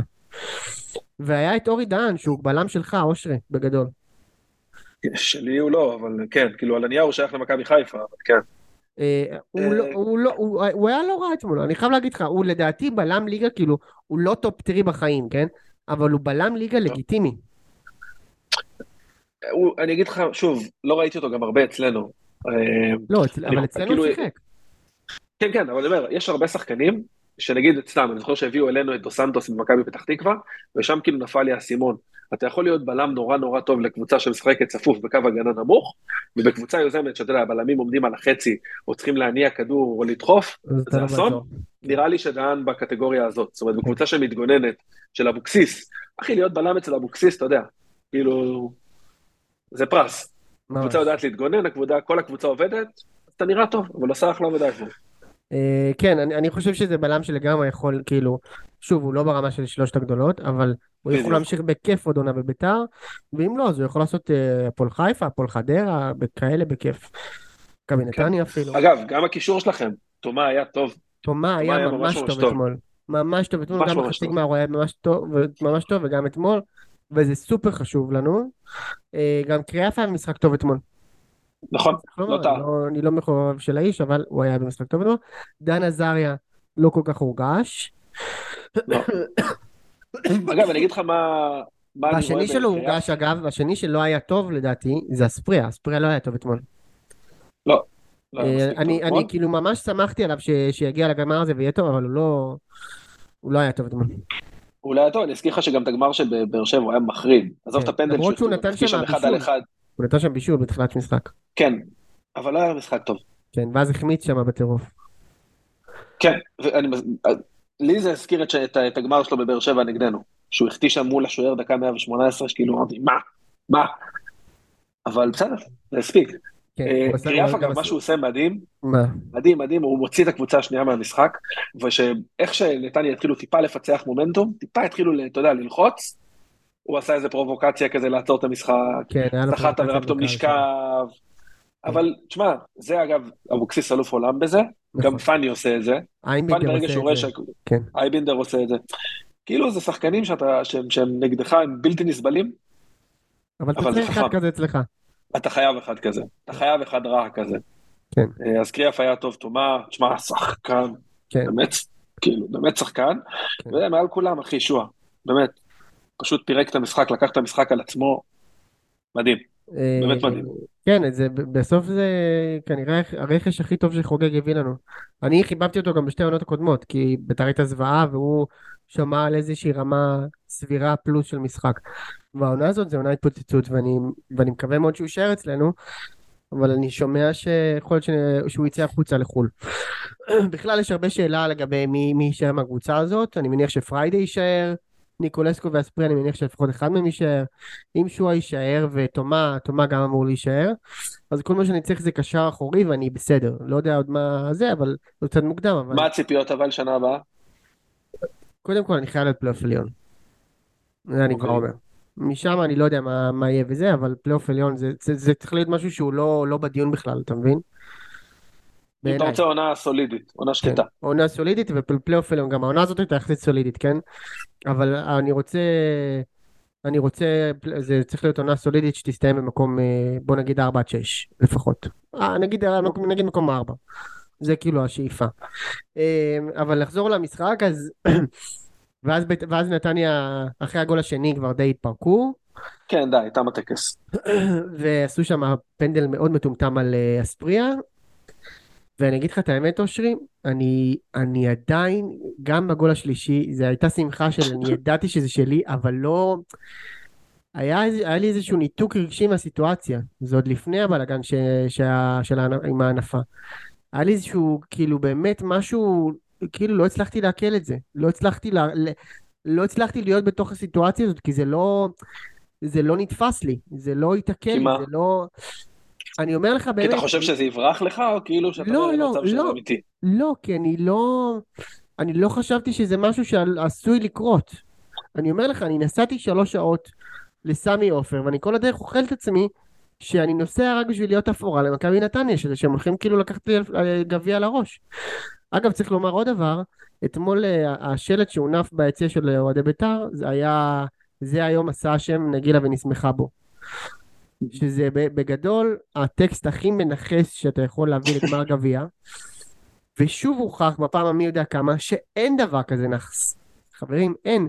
Speaker 1: והיה את אורי דהן, שהוא בלם שלך, אושרי, בגדול.
Speaker 2: שלי הוא לא, אבל כן, כאילו על הנייר הוא שייך למכבי חיפה, אבל כן.
Speaker 1: אה, הוא
Speaker 2: אה,
Speaker 1: לא, לא, הוא היה לא רע אתמול, אני חייב להגיד לך, הוא לדעתי בלם ליגה, כאילו, הוא לא top three בחיים, כן? אבל הוא בלם ליגה לגיטימי.
Speaker 2: הוא, אני אגיד לך, שוב, לא ראיתי אותו גם הרבה אצלנו. אה,
Speaker 1: לא, אבל אצלנו
Speaker 2: כאילו-
Speaker 1: הוא שיחק.
Speaker 2: כן, כן, אבל אני אומר, יש הרבה שחקנים, שנגיד, סתם, אני זוכר שהביאו אלינו את דו סנטוס ממכבי פתח תקווה, ושם כאילו נפל לי האסימון. אתה יכול להיות בלם נורא נורא טוב לקבוצה שמשחקת צפוף בקו הגנה נמוך, ובקבוצה יוזמת, שאתה יודע, הבלמים עומדים על החצי, או צריכים להניע כדור או לדחוף, זה אסון. נראה לי שדהן בקטגוריה הזאת. זאת אומרת, בקבוצה שמתגוננת, של אבוקסיס. אחי, להיות בלם אצל אבוקסיס, אתה יודע, כאילו, זה פרס.
Speaker 1: ממש.
Speaker 2: הקבוצה יודעת להתגונן, הקבוצה, כל הקבוצה עובדת, אתה נראה טוב, אבל עושה אחלה עבודה כבר.
Speaker 1: אה, כן, אני, אני חושב שזה בלם שלגמרי יכול, כאילו, שוב, הוא לא ברמה של שלושת הגדולות, אבל הוא יכול. להמשיך בכיף עוד עונה בביתר, ואם לא, אז הוא יכול לעשות אה, הפועל חיפה, הפועל חדרה, כאלה בכיף. מכבי נתניה אפילו.
Speaker 2: אגב, גם הקישור שלכם, תומה היה טוב.
Speaker 1: תומה היה ממש טוב. אתמול. ממש טוב אתמול, גם בחצי. גמר הוא היה ממש טוב, ממש טוב, וגם אתמול, וזה סופר חשוב לנו. אה, גם קריאף היה במשחק טוב אתמול.
Speaker 2: נכון, לא
Speaker 1: אני
Speaker 2: טעה.
Speaker 1: לא- אני לא מחובב של האיש, אבל הוא היה במשחק טוב אתמול. דן עזריה לא כל כך הורגש.
Speaker 2: לא. אגב, אני אגיד לך מה...
Speaker 1: והשני שלו. הורגש אגב, והשני שלא היה טוב לדעתי, זה אספריה, אספריה לא היה טוב אתמול.
Speaker 2: לא, לא,
Speaker 1: אה, אני
Speaker 2: אתמול.
Speaker 1: כאילו ממש שמחתי עליו שיגיע לגמר הזה ויהיה טוב, אבל הוא לא... הוא לא היה טוב אתמול.
Speaker 2: הוא לא היה טוב, אני אזכיר לך שגם את הגמר של באר שבע היה מחריד. עזוב
Speaker 1: כן,
Speaker 2: את הפנדל
Speaker 1: למרות שהוא נתן שם
Speaker 2: אחד על. אחד.
Speaker 1: הוא נתן שם בישול בתחילת משחק.
Speaker 2: כן, אבל לא היה משחק טוב.
Speaker 1: כן, ואז החמיץ שם בטירוף.
Speaker 2: כן, ואני... לי זה הזכיר את, את, את הגמר שלו בבאר שבע נגדנו. שהוא החטיא שם מול השוער דקה 118, שכאילו אמרתי, מה? מה? אבל בסדר, זה הספיק.
Speaker 1: כן,
Speaker 2: אה, קריאף אגב, מה שהוא עושה מדהים,
Speaker 1: מה?
Speaker 2: מדהים, מדהים, הוא מוציא את הקבוצה השנייה מהמשחק, ושאיך שנתניה התחילו טיפה לפצח מומנטום, טיפה התחילו, אתה יודע, ללחוץ, הוא עשה איזה פרובוקציה כזה לעצור את המשחק,
Speaker 1: כן,
Speaker 2: סחט
Speaker 1: בקהל
Speaker 2: נשכב, אבל תשמע, זה אגב, אבוקסיס אלוף עולם בזה,
Speaker 1: שם.
Speaker 2: גם
Speaker 1: נכון.
Speaker 2: פאני עושה את זה, פאני ברגע שהוא רואה. ש...
Speaker 1: כן.
Speaker 2: אייבינדר עושה את זה. כאילו זה שחקנים שאתה, שהם, שהם נגדך, הם בלתי נסבלים,
Speaker 1: אבל אתה
Speaker 2: אבל זה
Speaker 1: צריך אחד. כזה אצלך.
Speaker 2: אתה חייב אחד כזה, אתה חייב אחד רע כזה.
Speaker 1: כן.
Speaker 2: אה, אז קריאף היה טוב תומה, תשמע, שחקן,
Speaker 1: כן.
Speaker 2: באמת, כאילו, באמת שחקן,
Speaker 1: כן.
Speaker 2: ומעל כולם, אחי, שועה, באמת, פשוט פירק את המשחק, לקח את המשחק על עצמו, מדהים, באמת
Speaker 1: אה,
Speaker 2: מדהים.
Speaker 1: כן, זה, בסוף זה כנראה הרכש הכי טוב שחוגג הביא לנו. אני חיבבתי אותו גם בשתי העונות הקודמות, כי בית"ר הייתה זוועה והוא שמע על איזושהי רמה סבירה פלוס של משחק. והעונה הזאת זה עונה התפוצצות, ואני, ואני מקווה מאוד שהוא יישאר אצלנו, אבל אני שומע שיכול להיות ש- שהוא יצא החוצה לחו"ל. בכלל יש הרבה שאלה לגבי מי, מי יישאר מהקבוצה הזאת, אני מניח שפריידי יישאר, ניקולסקו ואספרי, אני מניח שלפחות אחד מהם יישאר. אם שועה יישאר ותומה, תומה גם אמור להישאר, אז כל מה שאני צריך זה קשר אחורי ואני בסדר. לא יודע עוד מה זה, אבל זה קצת מוקדם, אבל
Speaker 2: מה הציפיות אבל שנה הבאה?
Speaker 1: קודם כל אני חייב להיות פלייאוף עליון. זה אני כבר
Speaker 2: אוקיי.
Speaker 1: אומר. משם אני לא יודע מה, מה יהיה וזה, אבל פלייאוף עליון זה, זה, זה צריך להיות משהו שהוא לא, לא בדיון בכלל, אתה מבין?
Speaker 2: אם אתה
Speaker 1: בעיניי.
Speaker 2: רוצה עונה סולידית, עונה
Speaker 1: כן,
Speaker 2: שקטה.
Speaker 1: עונה סולידית ופלייאוף עליון, גם העונה הזאת הייתה יחסית סולידית, כן? אבל אני רוצה, אני רוצה, זה צריך להיות עונה סולידית שתסתיים במקום, אה, בוא נגיד 4 עד 6 לפחות. אה, נגיד, מקום- נגיד מקום 4. זה כאילו השאיפה. אה, אבל לחזור למשחק, אז... ואז, ואז נתניה, אחרי הגול השני כבר די התפרקו,
Speaker 2: כן, די, תם הטקס.
Speaker 1: ועשו שם פנדל מאוד מטומטם על אה, אספריה. ואני אגיד לך את האמת, אושרי, אני, אני עדיין, גם בגול השלישי, זו הייתה שמחה של, אני ידעתי שזה שלי, אבל לא... היה, היה לי איזשהו ניתוק רגשי מהסיטואציה. זה עוד לפני הבלאגן ש, שה, של עם ההנפה. היה לי איזשהו, כאילו, באמת משהו, כאילו, לא הצלחתי לעכל את זה. לא הצלחתי, לה, לא הצלחתי להיות בתוך הסיטואציה הזאת, כי זה לא... זה לא נתפס לי, זה לא התעכל לי? זה לא... אני אומר לך
Speaker 2: כי
Speaker 1: באמת...
Speaker 2: אתה חושב שזה יברח לך, או כאילו שאתה
Speaker 1: לא, לא,
Speaker 2: מצב שזה
Speaker 1: לא.
Speaker 2: אמיתי?
Speaker 1: לא, כי אני לא... אני לא חשבתי שזה משהו שעשוי לקרות. אני אומר לך, אני נסעתי שלוש שעות לסמי עופר, ואני כל הדרך אוכל את עצמי שאני נוסע רק בשביל להיות אפורה למכבי נתניה, שזה שהם הולכים כאילו לקחת גביע על הראש. אגב, צריך לומר עוד דבר, אתמול אה, השלט שהונף ביציע של אוהדי בית"ר, זה היה... זה היום עשה השם נגילה ונשמחה בו. שזה בגדול הטקסט הכי מנכס שאתה יכול להביא לגמר גביע. ושוב הוכח בפעם המי יודע כמה שאין דבר כזה נאחס. חברים, אין.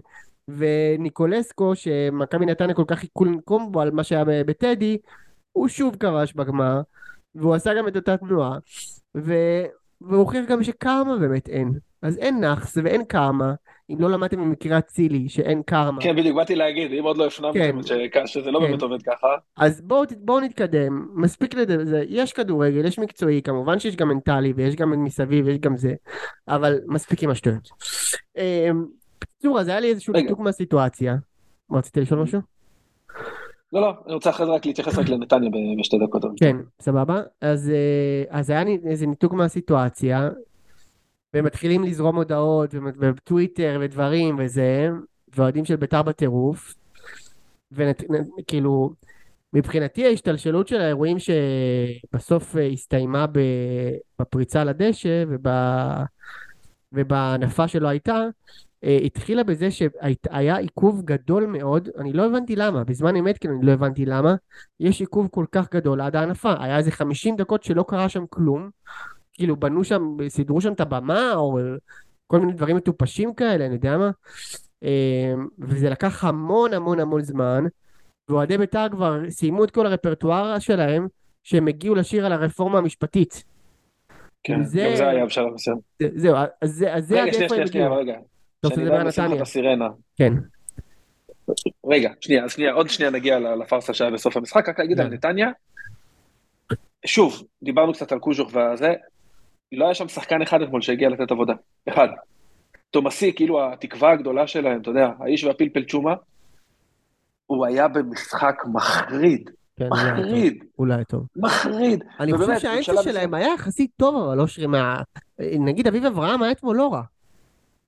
Speaker 1: וניקולסקו, שמכבי נתניה כל כך חיכו לנקום בו על מה שהיה בטדי, הוא שוב כבש בגמר, והוא עשה גם את אותה תנועה. ו... והוא הוכיח גם שקרמה באמת אין. אז אין נאחס ואין קרמה, אם לא למדתם ממקרה אצילי שאין קרמה.
Speaker 2: כן, בדיוק, באתי להגיד, אם עוד לא הפנמתם
Speaker 1: כן.
Speaker 2: ש- שזה לא
Speaker 1: כן.
Speaker 2: באמת עובד ככה,
Speaker 1: אז בואו בוא נתקדם, מספיק לזה, יש כדורגל, יש מקצועי, כמובן שיש גם מנטלי ויש גם מסביב, יש גם זה, אבל מספיק עם השטויות. אמ, בקיצור, אז היה לי איזשהו. ניתוק מהסיטואציה. מה, רצית לשאול משהו?
Speaker 2: לא, לא, אני רוצה אחרי זה רק להתייחס רק לנתניה בשתי דקות.
Speaker 1: כן, סבבה. אז, אה, אז היה לי איזה ניתוק מהסיטואציה, ומתחילים לזרום הודעות, ו- וטוויטר ודברים וזה, ואוהדים של בית"ר בטירוף, וכאילו, מבחינתי ההשתלשלות של האירועים שבסוף אה, הסתיימה בפריצה לדשא וב... ובהנפה שלא הייתה, אה, התחילה בזה שהיה עיכוב גדול מאוד, אני לא הבנתי למה, בזמן אמת כאילו אני לא הבנתי למה, יש עיכוב כל כך גדול עד ההנפה, היה איזה 50 דקות שלא קרה שם כלום, כאילו בנו שם, סידרו שם את הבמה, או כל מיני דברים מטופשים כאלה, אני יודע מה, אה, וזה לקח המון המון המון זמן, ואוהדי בית"ר כבר סיימו את כל הרפרטואר שלהם, שהם הגיעו לשיר על הרפורמה המשפטית.
Speaker 2: כן,
Speaker 1: זה-
Speaker 2: גם זה היה מסוים.
Speaker 1: זה- זהו, אז זה, אז זה
Speaker 2: רגע, שנייה, שנייה, שנייה. רגע.
Speaker 1: נתניה?
Speaker 2: את הסירנה.
Speaker 1: כן.
Speaker 2: רגע, שנייה, אז שנייה, עוד שנייה נגיע לפארסה שהיה בסוף המשחק, רק להגיד על. נתניה. שוב, דיברנו קצת על קוז'וך וזה, לא היה שם שחקן אחד אתמול שהגיע לתת עבודה. אחד. תומאסי, כאילו התקווה הגדולה שלהם, אתה יודע, האיש והפלפל צ'ומה, הוא היה במשחק מחריד,
Speaker 1: כן.
Speaker 2: מחריד,
Speaker 1: אולי טוב.
Speaker 2: מחריד.
Speaker 1: אני חושב שהאמצע שלהם היה יחסית טוב, אבל אושרי, מה... נגיד אביב אברהם היה אתמול לא רע.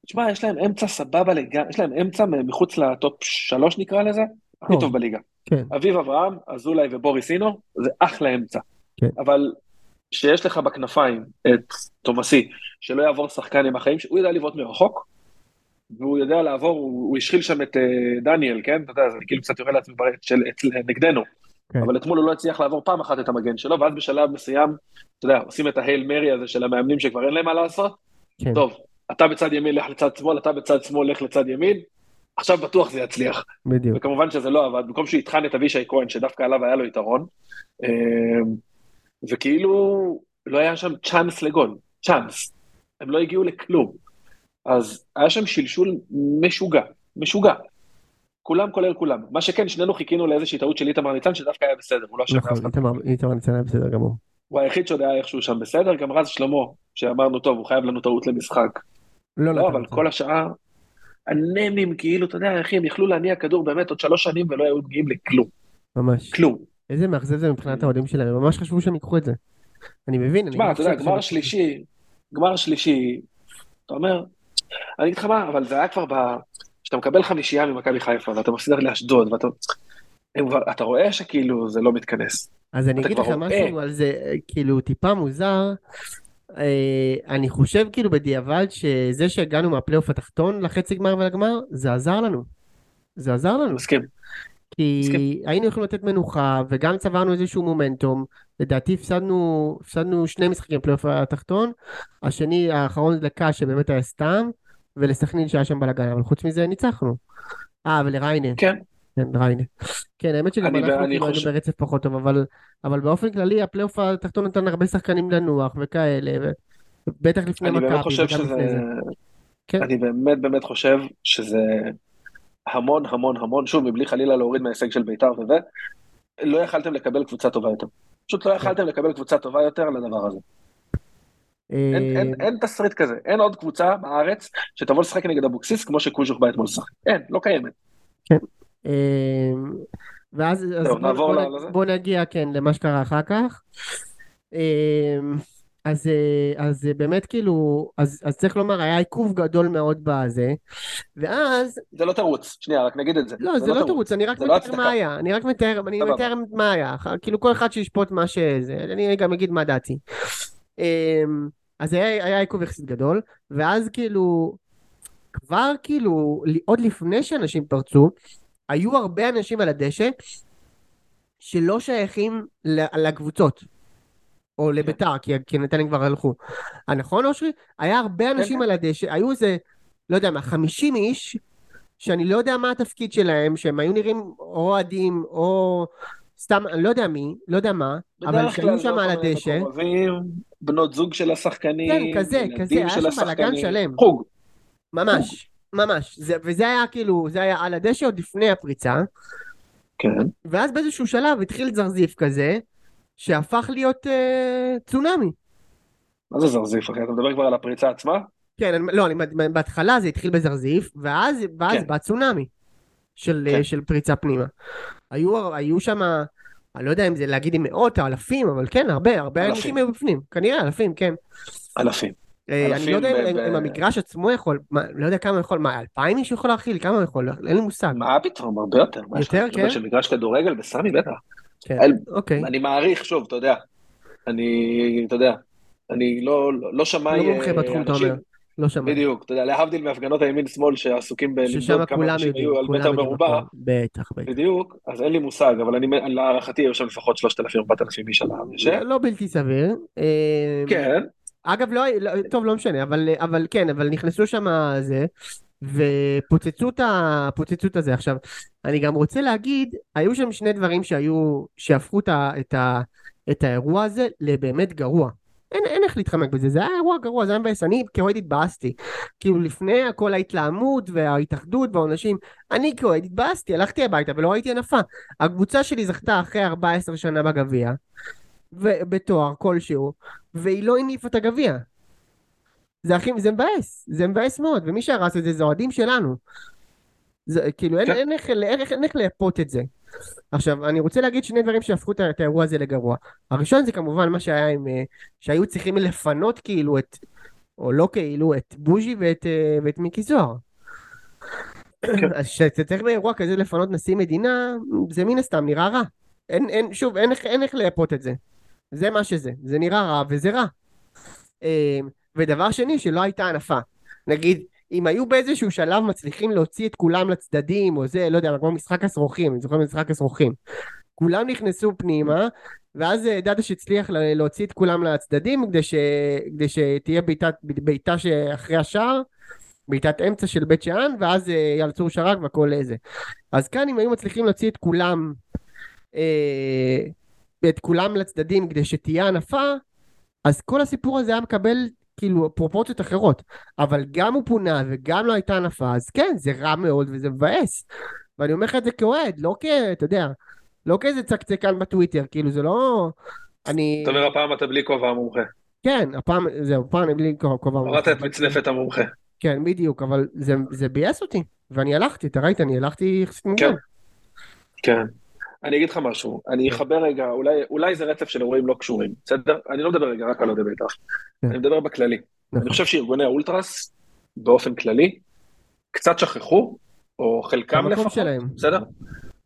Speaker 2: תשמע, יש להם אמצע סבבה לגמרי, יש להם אמצע מחוץ לטופ שלוש נקרא לזה, הכי.
Speaker 1: טוב
Speaker 2: בליגה.
Speaker 1: כן.
Speaker 2: אביב אברהם, אזולאי ובוריס אינו, זה אחלה אמצע.
Speaker 1: כן.
Speaker 2: אבל שיש לך בכנפיים את תומאסי, שלא יעבור שחקן עם החיים, הוא יודע לבעוט מרחוק, והוא יודע לעבור, הוא, הוא השחיל שם את uh, דניאל, כן? אתה יודע, זה כאילו קצת יורה לעצמי של את, נגדנו.
Speaker 1: כן.
Speaker 2: אבל אתמול הוא לא הצליח לעבור פעם אחת את המגן שלו, ואז בשלב מסוים, אתה יודע, עושים את ההייל מרי הזה של המאמנים שכבר אין להם מה לעשות,
Speaker 1: כן.
Speaker 2: טוב, אתה בצד ימין, לך לצד שמאל, אתה בצד שמאל, לך לצד ימין, עכשיו בטוח זה יצליח.
Speaker 1: בדיוק.
Speaker 2: וכמובן שזה לא עבד, במקום שהוא יטחן את אבישי כהן, שדווקא עליו היה לו יתרון, אמ, וכאילו לא היה שם צ'אנס לגול, צ'אנס. הם לא הגיעו לכלום. אז היה שם שלשול משוגע, משוגע. כולם כולל כולם. מה שכן, שנינו חיכינו לאיזושהי טעות של איתמר ניצן, שדווקא היה בסדר, הוא לא אשם
Speaker 1: נכון. איתמר איתמר ניצן היה בסדר גמור.
Speaker 2: הוא היחיד שעוד היה איכשהו שם בסדר, גם רז שלמה, שאמרנו, טוב, הוא חייב לנו טעות למשחק.
Speaker 1: לא
Speaker 2: לא,
Speaker 1: נתן
Speaker 2: אבל
Speaker 1: זה.
Speaker 2: כל השעה, הנמים, כאילו, אתה יודע, אחי, הם יכלו להניע כדור באמת עוד שלוש שנים ולא היו מגיעים לכלום.
Speaker 1: ממש.
Speaker 2: כלום.
Speaker 1: איזה מאכזב זה מבחינת האוהדים שלהם, הם ממש חשבו שהם ייקחו את זה. אני מבין, אני
Speaker 2: תשמע, אתה יודע, גמר שלישי, גמר שלישי, אתה אומר, אני אגיד לך מה, אבל זה היה כבר ב... כשאתה מקבל חמישייה ממכבי חיפה ואתה מפסיד לאשדוד ואתה... אתה רואה שכאילו זה לא מתכנס.
Speaker 1: אז אני אגיד לך. משהו על זה, כאילו טיפה מוזר. אה, אני חושב כאילו בדיעבד שזה שהגענו מהפלייאוף התחתון לחצי גמר ולגמר, זה עזר לנו. זה עזר לנו.
Speaker 2: מסכים.
Speaker 1: כי
Speaker 2: מסכים.
Speaker 1: היינו יכולים לתת מנוחה וגם צברנו איזשהו מומנטום. לדעתי הפסדנו, הפסדנו שני משחקים בפלייאוף התחתון. השני האחרון לקאש שבאמת היה סתם, ולסכנין שהיה שם בלאגן, אבל חוץ מזה ניצחנו. אה, ולריינה.
Speaker 2: כן,
Speaker 1: כן, ריינה. כן, האמת שגם אנחנו כאילו היינו
Speaker 2: חושב-
Speaker 1: ברצף פחות טוב, אבל, אבל באופן כללי הפלייאוף התחתון נתן הרבה שחקנים לנוח וכאלה, ובטח לפני
Speaker 2: אני באמת
Speaker 1: מכבי וגם
Speaker 2: שזה...
Speaker 1: לפני זה. כן.
Speaker 2: אני באמת באמת חושב שזה המון המון המון, שוב, מבלי חלילה להוריד מההישג של בית"ר וזה, לא יכלתם לקבל קבוצה טובה יותר. פשוט לא יכלתם לקבל קבוצה טובה יותר לדבר הזה. אין, אין,
Speaker 1: אה,
Speaker 2: אין תסריט כזה, אין עוד קבוצה בארץ שתבוא לשחק נגד אבוקסיס כמו שקוז'וך בא אתמול לשחק. אין, לא קיימת.
Speaker 1: אה, ואז בוא, בוא, נגיע כן למה שקרה אחר כך. אז, אה, אז אה, באמת כאילו, אז, אז צריך לומר היה עיכוב גדול מאוד בזה, ואז
Speaker 2: זה לא תירוץ, שנייה, רק נגיד את זה.
Speaker 1: לא, זה לא תירוץ, אני רק
Speaker 2: זה לא
Speaker 1: מתאר
Speaker 2: הצדקה.
Speaker 1: מה היה, אני רק מתאר, אני. מתאר מה היה, כאילו כל אחד שישפוט מה שזה, אני גם אגיד מה דעתי. אמ, אז היה היה עיכוב יחסית גדול, ואז כאילו, כבר כאילו, עוד לפני שאנשים פרצו, היו הרבה אנשים על הדשא שלא שייכים לקבוצות. או לביתר, כי, כי נתניה כבר הלכו. הנכון אושרי? היה הרבה אנשים
Speaker 2: כן.
Speaker 1: על הדשא, היו איזה, לא יודע מה, 50 איש, שאני לא יודע מה התפקיד שלהם, שהם היו נראים או אוהדים או סתם, אני לא יודע מי, לא יודע מה, אבל שהיו שם על
Speaker 2: כל מיני
Speaker 1: הדשא,
Speaker 2: מקורבים, בנות זוג של השחקנים,
Speaker 1: כן, כזה, כזה, היה שם בלאגן. שלם.
Speaker 2: חוג.
Speaker 1: ממש, ממש, זה, וזה היה כאילו, זה היה על הדשא עוד לפני הפריצה,
Speaker 2: כן.
Speaker 1: ואז באיזשהו שלב התחיל זרזיף כזה, שהפך להיות אה, צונאמי.
Speaker 2: מה זה זרזיף, אחי? אתה מדבר כבר על הפריצה עצמה?
Speaker 1: כן, אני, לא, אני, בהתחלה זה התחיל בזרזיף, ואז, ואז
Speaker 2: כן.
Speaker 1: בא צונאמי של,
Speaker 2: כן.
Speaker 1: כן. של פריצה פנימה. היו, היו שם, אני לא יודע אם זה להגיד עם מאות או אלפים, אבל כן, הרבה, הרבה
Speaker 2: אלפים.
Speaker 1: אנשים היו בפנים. כנראה, אלפים, כן.
Speaker 2: אלפים.
Speaker 1: אה, אני לא יודע אם,
Speaker 2: ב-
Speaker 1: אם
Speaker 2: ב-
Speaker 1: המגרש עצמו יכול, מה, לא יודע כמה יכול, מה, אלפיים איש יכול להכיל? כמה יכול? אין לי מושג.
Speaker 2: מה פתאום, הרבה יותר.
Speaker 1: יותר, כן?
Speaker 2: של מגרש כדורגל בסמי, בטח.
Speaker 1: כן,
Speaker 2: אל-
Speaker 1: אוקיי.
Speaker 2: אני מעריך, שוב, אתה יודע. אני, אתה יודע, אני לא, לא, לא שמאי...
Speaker 1: לא מומחה
Speaker 2: אה,
Speaker 1: בתחום, אתה אומר. לא שמעתי.
Speaker 2: בדיוק, אתה יודע, להבדיל מהפגנות הימין-שמאל שעסוקים בלמדוד כמה אנשים היו על מטר מרובע,
Speaker 1: הכל. בטח, בטח.
Speaker 2: בדיוק, אז אין לי מושג, אבל אני, להערכתי היו שם לפחות 3,000-4,000 איש על הדשא.
Speaker 1: לא בלתי סביר. אה,
Speaker 2: כן,
Speaker 1: אגב, לא, לא, טוב, לא משנה, אבל, אבל כן, אבל נכנסו שם זה, ופוצצו את הזה. עכשיו, אני גם רוצה להגיד, היו שם שני דברים שהיו, שהפכו את, ה, את, ה, את האירוע הזה לבאמת גרוע. אין, אין איך להתחמק בזה, זה היה אירוע גרוע, זה היה מבאס, אני כאוהד התבאסתי. כאילו לפני כל ההתלהמות וההתאחדות והעונשים, אני כאוהד התבאסתי, הלכתי הביתה ולא ראיתי הנפה. הקבוצה שלי זכתה אחרי 14 שנה בגביע, ובתואר כלשהו, והיא לא הניפה את הגביע. זה הכי, זה מבאס, זה מבאס מאוד, ומי שהרס את זה זה אוהדים שלנו. זה כאילו אין,
Speaker 2: כן.
Speaker 1: אין, איך, אין, איך, אין איך לייפות את זה. עכשיו, אני רוצה להגיד שני דברים שהפכו את האירוע הזה לגרוע. הראשון זה כמובן מה שהיה עם, אה, שהיו צריכים לפנות כאילו את, או לא כאילו, את בוז'י ואת, אה, ואת מיקי זוהר.
Speaker 2: כן.
Speaker 1: אז כשאתה צריך באירוע כזה לפנות נשיא מדינה, זה מן הסתם נראה רע. אין, אין, שוב, אין, איך- אין איך לייפות את זה. זה מה שזה, זה נראה רע וזה רע. אה, ודבר שני, שלא הייתה הנפה. נגיד, אם היו באיזשהו שלב מצליחים להוציא את כולם לצדדים, או זה, לא יודע, כמו משחק הסרוכים, אני זוכר משחק הסרוכים. כולם נכנסו פנימה, ואז אה, דדש הצליח לה- להוציא את כולם לצדדים, כדי, ש... כדי שתהיה בעיטת- בעיטה שאחרי השער, בעיטת אמצע של בית שאן, ואז אה, אייל צור שרק והכל איזה. אז כאן אם היו מצליחים להוציא את כולם, אה, את כולם לצדדים כדי שתהיה הנפה, אז כל הסיפור הזה היה מקבל כאילו פרופורציות אחרות. אבל גם הוא פונה וגם לא הייתה הנפה, אז כן, זה רע מאוד וזה מבאס. ואני אומר לך את זה כאוהד, לא כ... אתה יודע, לא כאיזה צקצקן בטוויטר, כאילו זה לא... אני...
Speaker 2: אתה אומר הפעם אתה בלי כובע המומחה.
Speaker 1: כן, הפעם, זהו, הפעם אני בלי כובע.
Speaker 2: הורדת את מצנפת המומחה.
Speaker 1: כן, בדיוק, אבל זה, זה ביאס אותי. ואני הלכתי, אתה ראית, אני הלכתי יחסית מוקדם.
Speaker 2: כן. אני אגיד לך משהו, אני אחבר רגע, אולי, אולי זה רצף של אירועים לא קשורים, בסדר? אני לא מדבר רגע רק על אוהדי בית"ר,
Speaker 1: כן.
Speaker 2: אני מדבר בכללי.
Speaker 1: נכון.
Speaker 2: אני חושב שארגוני האולטרס, באופן כללי, קצת שכחו, או חלקם לפחות,
Speaker 1: שלהם.
Speaker 2: בסדר?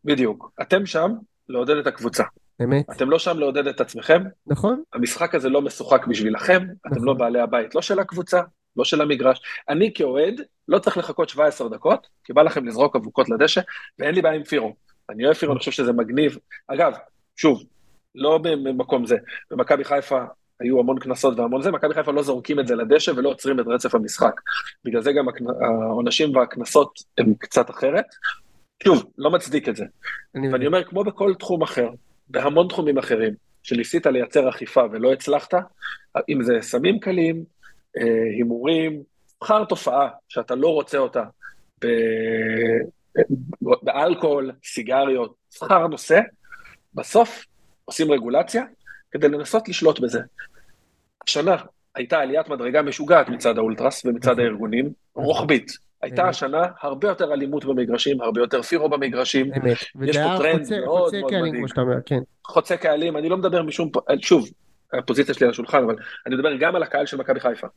Speaker 2: בדיוק. אתם שם לעודד את הקבוצה.
Speaker 1: אמת,
Speaker 2: אתם לא שם לעודד את עצמכם,
Speaker 1: נכון?
Speaker 2: המשחק הזה לא משוחק בשבילכם, אתם
Speaker 1: נכון.
Speaker 2: לא בעלי הבית, לא של הקבוצה, לא של המגרש. אני כאוהד לא צריך לחכות 17 דקות, כי בא לכם לזרוק אבוקות לדשא, ואין לי בעיה עם פירו. אני אוהב פירו, אני חושב שזה מגניב. אגב, שוב, לא במקום זה, במכבי חיפה היו המון קנסות והמון זה, מכבי חיפה לא זורקים את זה לדשא ולא עוצרים את רצף המשחק. בגלל זה גם העונשים והקנסות הם קצת אחרת. שוב, לא מצדיק את זה.
Speaker 1: אני
Speaker 2: ואני אומר, כמו בכל תחום אחר, בהמון תחומים אחרים, שניסית לייצר אכיפה ולא הצלחת, אם זה סמים קלים, אה, הימורים, בחר תופעה שאתה לא רוצה אותה, ב- באלכוהול, סיגריות, בחר נושא, בסוף עושים רגולציה כדי לנסות לשלוט בזה. השנה הייתה עליית מדרגה משוגעת מצד האולטרס ומצד הארגונים, רוחבית. הייתה. השנה הרבה יותר אלימות במגרשים, הרבה יותר פירו במגרשים.
Speaker 1: וזה
Speaker 2: פה טרנד מאוד מאוד מדאיג.
Speaker 1: כן.
Speaker 2: חוצה קהלים, אני לא מדבר משום, שוב, הפוזיציה שלי על השולחן, אבל אני מדבר גם על הקהל של מכבי חיפה.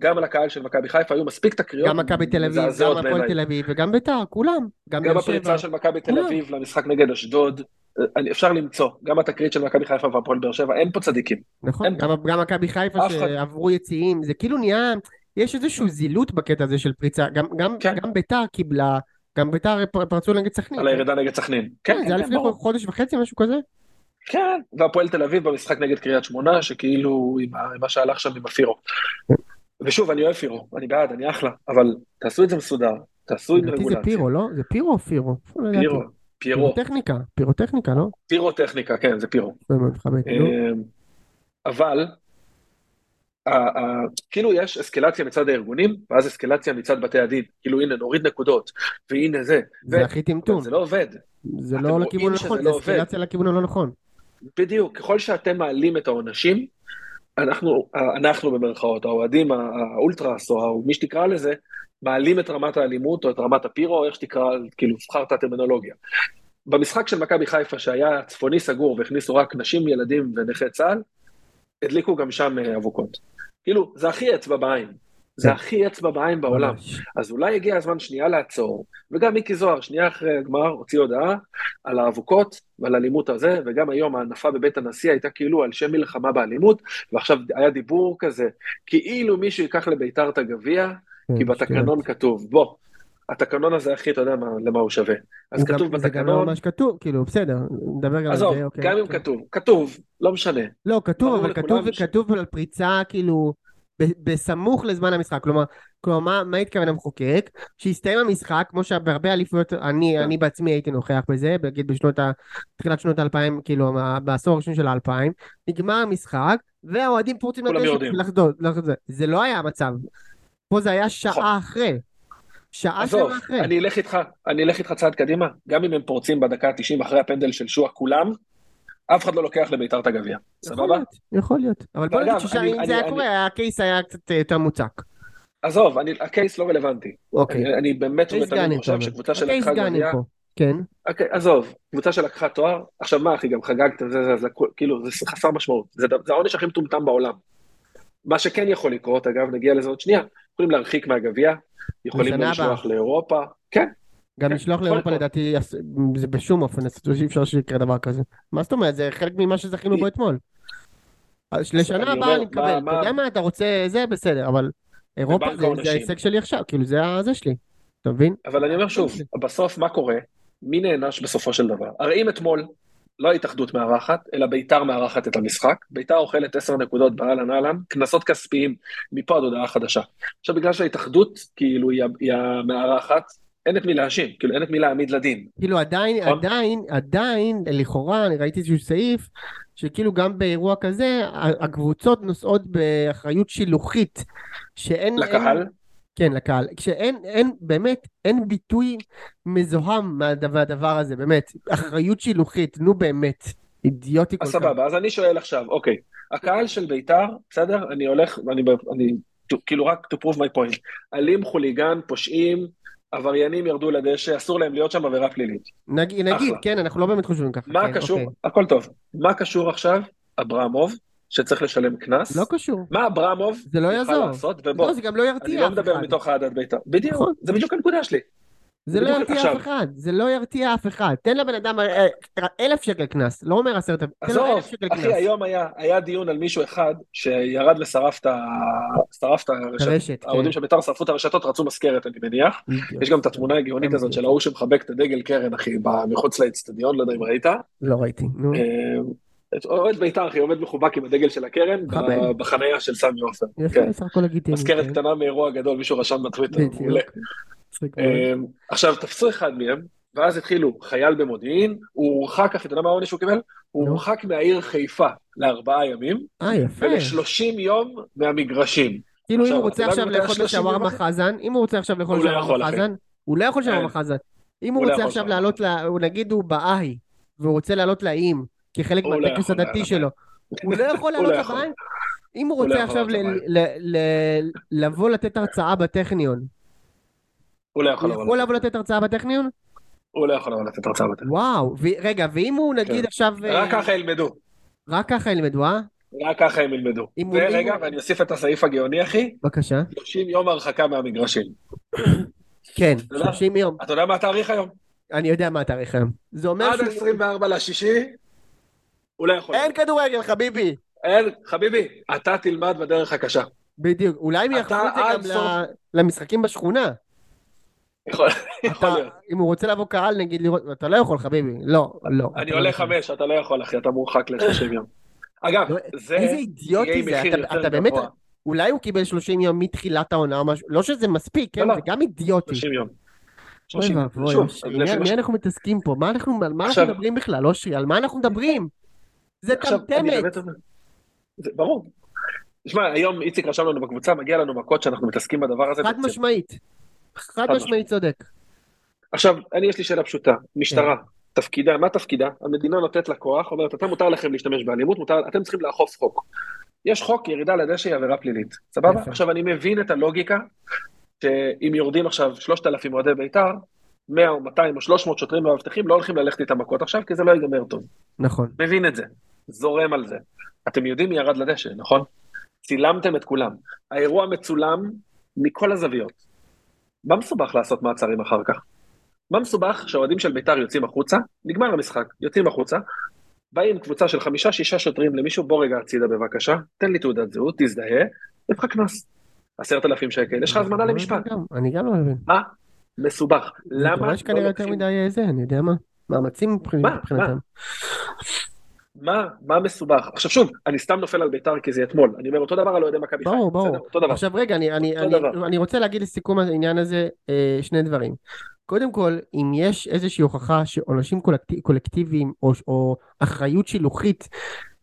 Speaker 2: גם על הקהל של מכבי חיפה, היו מספיק תקריות
Speaker 1: גם מכבי תל אביב, גם הפועל. תל אביב וגם ביתר, כולם. גם
Speaker 2: גם. הפריצה של מכבי תל. אביב למשחק נגד אשדוד, אה, אפשר למצוא, גם התקרית של מכבי חיפה והפועל באר שבע, אין פה צדיקים.
Speaker 1: נכון,
Speaker 2: אין
Speaker 1: גם, גם מכבי חיפה. שעברו יציאים, זה כאילו נהיה, יש איזושהי זילות בקטע הזה של פריצה, גם, גם,
Speaker 2: כן.
Speaker 1: גם ביתר קיבלה, גם ביתר פר- פרצו נגד סכנין.
Speaker 2: על הירידה נגד סכנין.
Speaker 1: כן,
Speaker 2: כן,
Speaker 1: זה היה
Speaker 2: כן,
Speaker 1: לפני. חודש וחצי, משהו כזה.
Speaker 2: כן, והפועל תל אביב במשחק נגד קריית שמונה, שכאילו, עם מה שהלך שם עם הפירו. ושוב, אני אוהב פירו, אני בעד, אני אחלה, אבל תעשו את זה מסודר, תעשו
Speaker 1: לדעתי זה
Speaker 2: רגולציה.
Speaker 1: פירו, לא? זה פירו או פירו? לא.
Speaker 2: פירו, פיירו,
Speaker 1: פירוטכניקה, פירוטכניקה, לא?
Speaker 2: פירוטכניקה, כן, זה פירו.
Speaker 1: נו.
Speaker 2: אמ, אבל, כאילו יש אסקלציה מצד הארגונים, ואז אסקלציה מצד בתי הדין. כאילו הנה נוריד נקודות, והנה זה.
Speaker 1: זה הכי טמטום.
Speaker 2: זה לא עובד.
Speaker 1: זה לא לכיוון הנכון,
Speaker 2: לא
Speaker 1: זה. אסקלציה לכיוון הלא נכון.
Speaker 2: בדיוק, ככל שאתם מעלים את העונשים, אנחנו, אנחנו במרכאות, האוהדים, האולטרס, או מי שתקרא לזה, מעלים את רמת האלימות, או את רמת הפירו, או איך שתקרא, כאילו, בחר את הטרמינולוגיה. במשחק של מכבי חיפה, שהיה צפוני סגור והכניסו רק נשים, ילדים ונכי צה"ל, הדליקו גם שם אה, אבוקות. כאילו, זה הכי אצבע בעין. זה. הכי אצבע בעין בעולם. אז אולי הגיע הזמן שנייה לעצור, וגם מיקי זוהר, שנייה אחרי הגמר, הוציא הודעה על האבוקות ועל האלימות הזה, וגם היום ההנפה בבית הנשיא הייתה כאילו על שם מלחמה באלימות, ועכשיו היה דיבור כזה, כאילו מישהו ייקח לביתר את הגביע, כי
Speaker 1: כן,
Speaker 2: בתקנון כתוב, בוא, התקנון הזה הכי, אתה יודע מה, למה הוא שווה. אז
Speaker 1: הוא גם-
Speaker 2: כתוב
Speaker 1: זה גם לא
Speaker 2: בתקנון,
Speaker 1: ממש כתוב, כאילו, בסדר, נדבר גם על
Speaker 2: עזוב,
Speaker 1: זה, אוקיי.
Speaker 2: גם אם
Speaker 1: כן.
Speaker 2: כתוב, כתוב, לא משנה.
Speaker 1: לא, כתוב, אבל כתוב,
Speaker 2: ש-
Speaker 1: כתוב על פריצה, כאילו, בסמוך לזמן המשחק. כלומר, כלומר מה, מה התכוון המחוקק? שהסתיים המשחק, כמו שבהרבה אליפויות, אני,
Speaker 2: כן.
Speaker 1: אני בעצמי הייתי נוכח בזה, נגיד בשנות ה... תחילת שנות האלפיים, כאילו, בעשור הראשון של האלפיים, נגמר המשחק, והאוהדים פורצים לדשא. לחדוד, לחדוד. זה לא היה המצב. פה זה היה
Speaker 2: נכון.
Speaker 1: שעה אחרי. שעה שלמה אחרי.
Speaker 2: אני אלך איתך, אני אלך איתך צעד קדימה, גם אם הם פורצים בדקה ה-90 אחרי הפנדל של שועה כולם, אף אחד לא לוקח לביתר את הגביע, סבבה?
Speaker 1: יכול להיות. אבל בוא נגיד ששם,
Speaker 2: אני-
Speaker 1: אם
Speaker 2: אני-
Speaker 1: זה היה קורה, הקייס היה קצת אה, יותר מוצק.
Speaker 2: עזוב, הקייס לא רלוונטי.
Speaker 1: אוקיי.
Speaker 2: אני- באמת
Speaker 1: גאנם,
Speaker 2: חושב. שקבוצה
Speaker 1: הקייס
Speaker 2: שלקחה גביע.
Speaker 1: כן.
Speaker 2: אוקיי, עזוב, קבוצה שלקחה תואר, עכשיו מה אחי, גם חגגתם, זה, זה, זה, כאילו, זה חסר משמעות, זה, זה העונש הכי מטומטם בעולם. מה שכן יכול לקרות, אגב, נגיע לזה עוד שנייה, יכולים להרחיק מהגביע, יכולים לשלוח לאירופה, כן,
Speaker 1: גם
Speaker 2: כן,
Speaker 1: לשלוח לאירופה. לדעתי זה בשום אופן, אז אי אפשר שיקרה דבר כזה. מה זאת אומרת? זה חלק ממה שזכינו בו אתמול. לשנה הבאה אני מקבל, אתה יודע מה, אתה רוצה זה, בסדר, אבל אירופה זה-. ההישג שלי עכשיו, כאילו זה הזה שלי, אתה מבין?
Speaker 2: אבל אני אומר שוב, בסוף מה קורה? מי נענש בסופו של דבר? הרי אם אתמול לא ההתאחדות מארחת, אלא ביתר מארחת את המשחק, ביתר אוכלת 10 נקודות באהלן אהלן, קנסות כספיים מפה עד הודעה חדשה. עכשיו בגלל שההתאחדות כאילו היא המארחת, אין את מי להאשים, כאילו אין את מי להעמיד לדין.
Speaker 1: כאילו עדיין,
Speaker 2: נכון.
Speaker 1: עדיין, עדיין, לכאורה, אני ראיתי איזשהו סעיף, שכאילו גם באירוע כזה, הקבוצות נושאות באחריות שילוחית, שאין...
Speaker 2: לקהל,
Speaker 1: אין- כן, לקהל. כשאין, אין, באמת, אין ביטוי מזוהם מהדבר, הזה, באמת. אחריות שילוחית, נו באמת. אידיוטי כל
Speaker 2: אז
Speaker 1: כך.
Speaker 2: סבבה, אז אני שואל עכשיו, אוקיי, הקהל של ביתר, בסדר? אני הולך, אני, ב- אני כאילו רק to prove my point, אלים, חוליגן, פושעים, עבריינים ירדו לדשא, אסור להם להיות שם עבירה פלילית.
Speaker 1: נג, נגיד,
Speaker 2: אחלה.
Speaker 1: כן, אנחנו לא באמת חושבים ככה.
Speaker 2: מה
Speaker 1: כן,
Speaker 2: קשור,
Speaker 1: אוקיי.
Speaker 2: הכל טוב, מה קשור עכשיו אברמוב, שצריך לשלם קנס?
Speaker 1: לא קשור.
Speaker 2: מה אברמוב
Speaker 1: זה לא יעזור.
Speaker 2: לעשות? ובוא,
Speaker 1: לא, זה גם לא
Speaker 2: אני
Speaker 1: ירתיע
Speaker 2: לא
Speaker 1: אף
Speaker 2: מדבר
Speaker 1: אחד.
Speaker 2: מתוך אהדת בית"ר. בדיוק,
Speaker 1: נכון.
Speaker 2: זה בדיוק הנקודה שלי.
Speaker 1: זה לא ירתיע
Speaker 2: עכשיו.
Speaker 1: אף אחד. זה לא ירתיע אף אחד. תן לבן אדם אה, אה, אלף שקל קנס. לא אומר עשרת אלפים. תן לו
Speaker 2: עזוב,
Speaker 1: אלף שקל
Speaker 2: אחי,
Speaker 1: קנס.
Speaker 2: היום היה, היה דיון על מישהו אחד שירד ושרף את.
Speaker 1: הרשת, כן.
Speaker 2: האוהדים של בית"ר שרפו את הרשתות, רצו מזכרת, אני מניח. יש גם את התמונה הגאונית הזאת. של ההוא שמחבק את הדגל קרן, אחי, מחוץ לאצטדיון, לא יודע אם ראית.
Speaker 1: לא ראיתי. נו.
Speaker 2: אה, אוהד בית"ר, אחי, עומד מחובק עם הדגל של הקרן, ב-
Speaker 1: מחבל.
Speaker 2: בחנייה של סמי עופר.
Speaker 1: יפה,
Speaker 2: כן.
Speaker 1: סך הכל לגיטימי.
Speaker 2: מזכרת
Speaker 1: כן.
Speaker 2: קטנה מאירוע גדול, מישהו רשם בטוויטר, אמ, עכשיו, תפסו אחד מהם, ואז התחילו חייל במודיעין, הוא הורחק, אתה יודע מה העונש שהוא קיבל? הוא. הורחק מהעיר חיפה לארבעה ימים,
Speaker 1: אה, יפה.
Speaker 2: ול-30 יום מהמגרשים.
Speaker 1: כאילו אם הוא רוצה עכשיו לאכול
Speaker 2: 30 יום
Speaker 1: בשווארמה
Speaker 2: אחרי?
Speaker 1: חזן, אם הוא רוצה עכשיו לאכול
Speaker 2: הוא לא.
Speaker 1: חזן, הוא לא יכול שווארמה
Speaker 2: אין.
Speaker 1: חזן. אם
Speaker 2: הוא
Speaker 1: הוא
Speaker 2: לא
Speaker 1: רוצה עכשיו לעלות, הוא נגיד הוא באהי, והוא רוצה לעלות לאיים, כחלק
Speaker 2: הוא
Speaker 1: מהטקס הדתי
Speaker 2: לעלות
Speaker 1: שלו, הוא לא יכול
Speaker 2: הוא
Speaker 1: לעלות
Speaker 2: לא יכול.
Speaker 1: לבהאי? אם הוא
Speaker 2: הוא
Speaker 1: רוצה עכשיו
Speaker 2: לעלות
Speaker 1: לבוא לתת הרצאה בטכניון,
Speaker 2: הוא לא יכול לבוא
Speaker 1: לבוא לתת הרצאה בטכניון?
Speaker 2: הוא לא יכול לבוא לתת הרצאה בטח.
Speaker 1: וואו, רגע, ואם הוא נגיד
Speaker 2: כן.
Speaker 1: עכשיו... אה,
Speaker 2: רק ככה ילמדו.
Speaker 1: רק ככה ילמדו, אה?
Speaker 2: רק ככה הם ילמדו. ורגע, ואני אוסיף את הסעיף הגאוני, אחי,
Speaker 1: בבקשה.
Speaker 2: 30 יום הרחקה מהמגרשים.
Speaker 1: כן,
Speaker 2: יודע?
Speaker 1: 30 יום.
Speaker 2: אתה יודע מה התאריך היום?
Speaker 1: אני יודע מה התאריך היום. זה אומר
Speaker 2: עד
Speaker 1: שהוא...
Speaker 2: 24 לשישי, הוא לא יכול.
Speaker 1: אין כדורגל, חביבי!
Speaker 2: אין, חביבי, אתה תלמד בדרך הקשה.
Speaker 1: בדיוק, אולי הם יאכלו את זה גם למשחקים בשכונה.
Speaker 2: יכול להיות.
Speaker 1: אם הוא רוצה לבוא קהל נגיד לראות, אתה לא יכול חביבי, לא, לא.
Speaker 2: אני עולה
Speaker 1: לא יכול.
Speaker 2: חמש, אתה לא יכול, אחי, אתה מורחק ל-30 יום. אגב,
Speaker 1: לא,
Speaker 2: זה
Speaker 1: איזה אידיוטי זה, אתה- באמת. אולי הוא קיבל 30 יום מתחילת העונה או משהו, לא שזה מספיק, כן,
Speaker 2: לא,
Speaker 1: זה גם אידיוטי.
Speaker 2: 30 יום.
Speaker 1: אוי
Speaker 2: 30.
Speaker 1: ואבוי, מי- אנחנו מתעסקים פה? מה אנחנו מדברים בכלל, אושרי? על מה אנחנו מדברים? זה טמטמת.
Speaker 2: ברור. תשמע, היום איציק רשם לנו בקבוצה, מגיע לנו מכות שאנחנו מתעסקים בדבר הזה.
Speaker 1: חד. משמעית. חד משמעית צודק.
Speaker 2: עכשיו, אני יש לי שאלה פשוטה, משטרה,
Speaker 1: כן.
Speaker 2: תפקידה, מה תפקידה? המדינה נותנת לה כוח, אומרת, אתם מותר לכם להשתמש באלימות, מותר, אתם צריכים לאכוף חוק. יש חוק, ירידה לדשא היא עבירה פלילית, סבבה? עכשיו, אני מבין את הלוגיקה, שאם יורדים עכשיו 3,000 אוהדי בית"ר, 100 או 200 או 300 שוטרים ומאבטחים לא הולכים ללכת איתם מכות עכשיו, כי זה לא ייגמר טוב.
Speaker 1: נכון.
Speaker 2: מבין את זה, זורם על זה. אתם יודעים מי ירד לדשא, נכון? צילמתם את כולם. האירוע מצולם מכל הזוויות. מה מסובך לעשות מעצרים אחר כך? מה מסובך שהאוהדים של בית"ר יוצאים החוצה, נגמר המשחק, יוצאים החוצה, באים קבוצה של חמישה, שישה שוטרים למישהו, בוא רגע הצידה בבקשה, תן לי תעודת זהות, תזדהה, יש לך קנס. עשרת אלפים שקל, יש לך הזמנה למשפט.
Speaker 1: אני גם לא מבין.
Speaker 2: מה? מסובך.
Speaker 1: זה
Speaker 2: למה
Speaker 1: דורש
Speaker 2: לא
Speaker 1: כנראה יותר
Speaker 2: לוקחים-
Speaker 1: מדי אה, זה, אני יודע מה. מאמצים? מבחינתם.
Speaker 2: מה, מה מסובך? עכשיו שוב, אני סתם נופל על בית"ר כי זה אתמול, אני אומר אותו דבר על אוהדי מכבי חיפה,
Speaker 1: ברור, ברור.
Speaker 2: בסדר? אותו דבר.
Speaker 1: עכשיו רגע, אני, אני, אני,
Speaker 2: דבר.
Speaker 1: אני רוצה להגיד לסיכום העניין הזה אה, שני דברים. קודם כל, אם יש איזושהי הוכחה שעונשים קולקטיב, קולקטיביים או, או אחריות שילוחית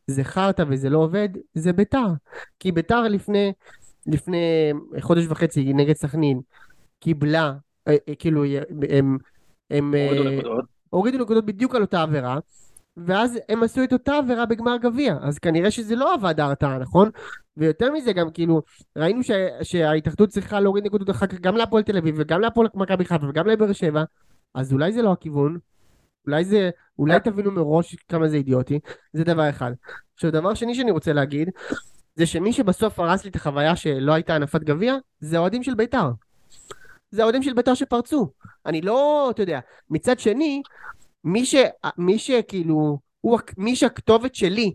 Speaker 1: זה חרטא וזה לא עובד, זה ביתר. כי ביתר לפני, לפני חודש וחצי נגד סכנין קיבלה, אה, אה, כאילו, הם, הם אה.
Speaker 2: הורידו נקודות
Speaker 1: בדיוק על אותה עבירה, ואז הם עשו את אותה עבירה בגמר גביע, אז כנראה שזה לא עבד ההרתעה, נכון? ויותר מזה גם כאילו, ראינו ש... שההתאחדות צריכה להוריד נקודות אחר כך גם להפועל תל אביב וגם להפועל מכבי חיפה וגם לבאר שבע, אז אולי זה לא הכיוון, אולי זה, אולי תבינו מראש כמה זה אידיוטי, זה דבר אחד. עכשיו דבר שני שאני רוצה להגיד, זה שמי שבסוף הרס לי את החוויה שלא הייתה הנפת גביע, זה האוהדים של בית"ר. זה האוהדים של בית"ר שפרצו. אני לא, אתה יודע, מצד שני, מי, ש, מי שכאילו, הוא, מי שהכתובת שלי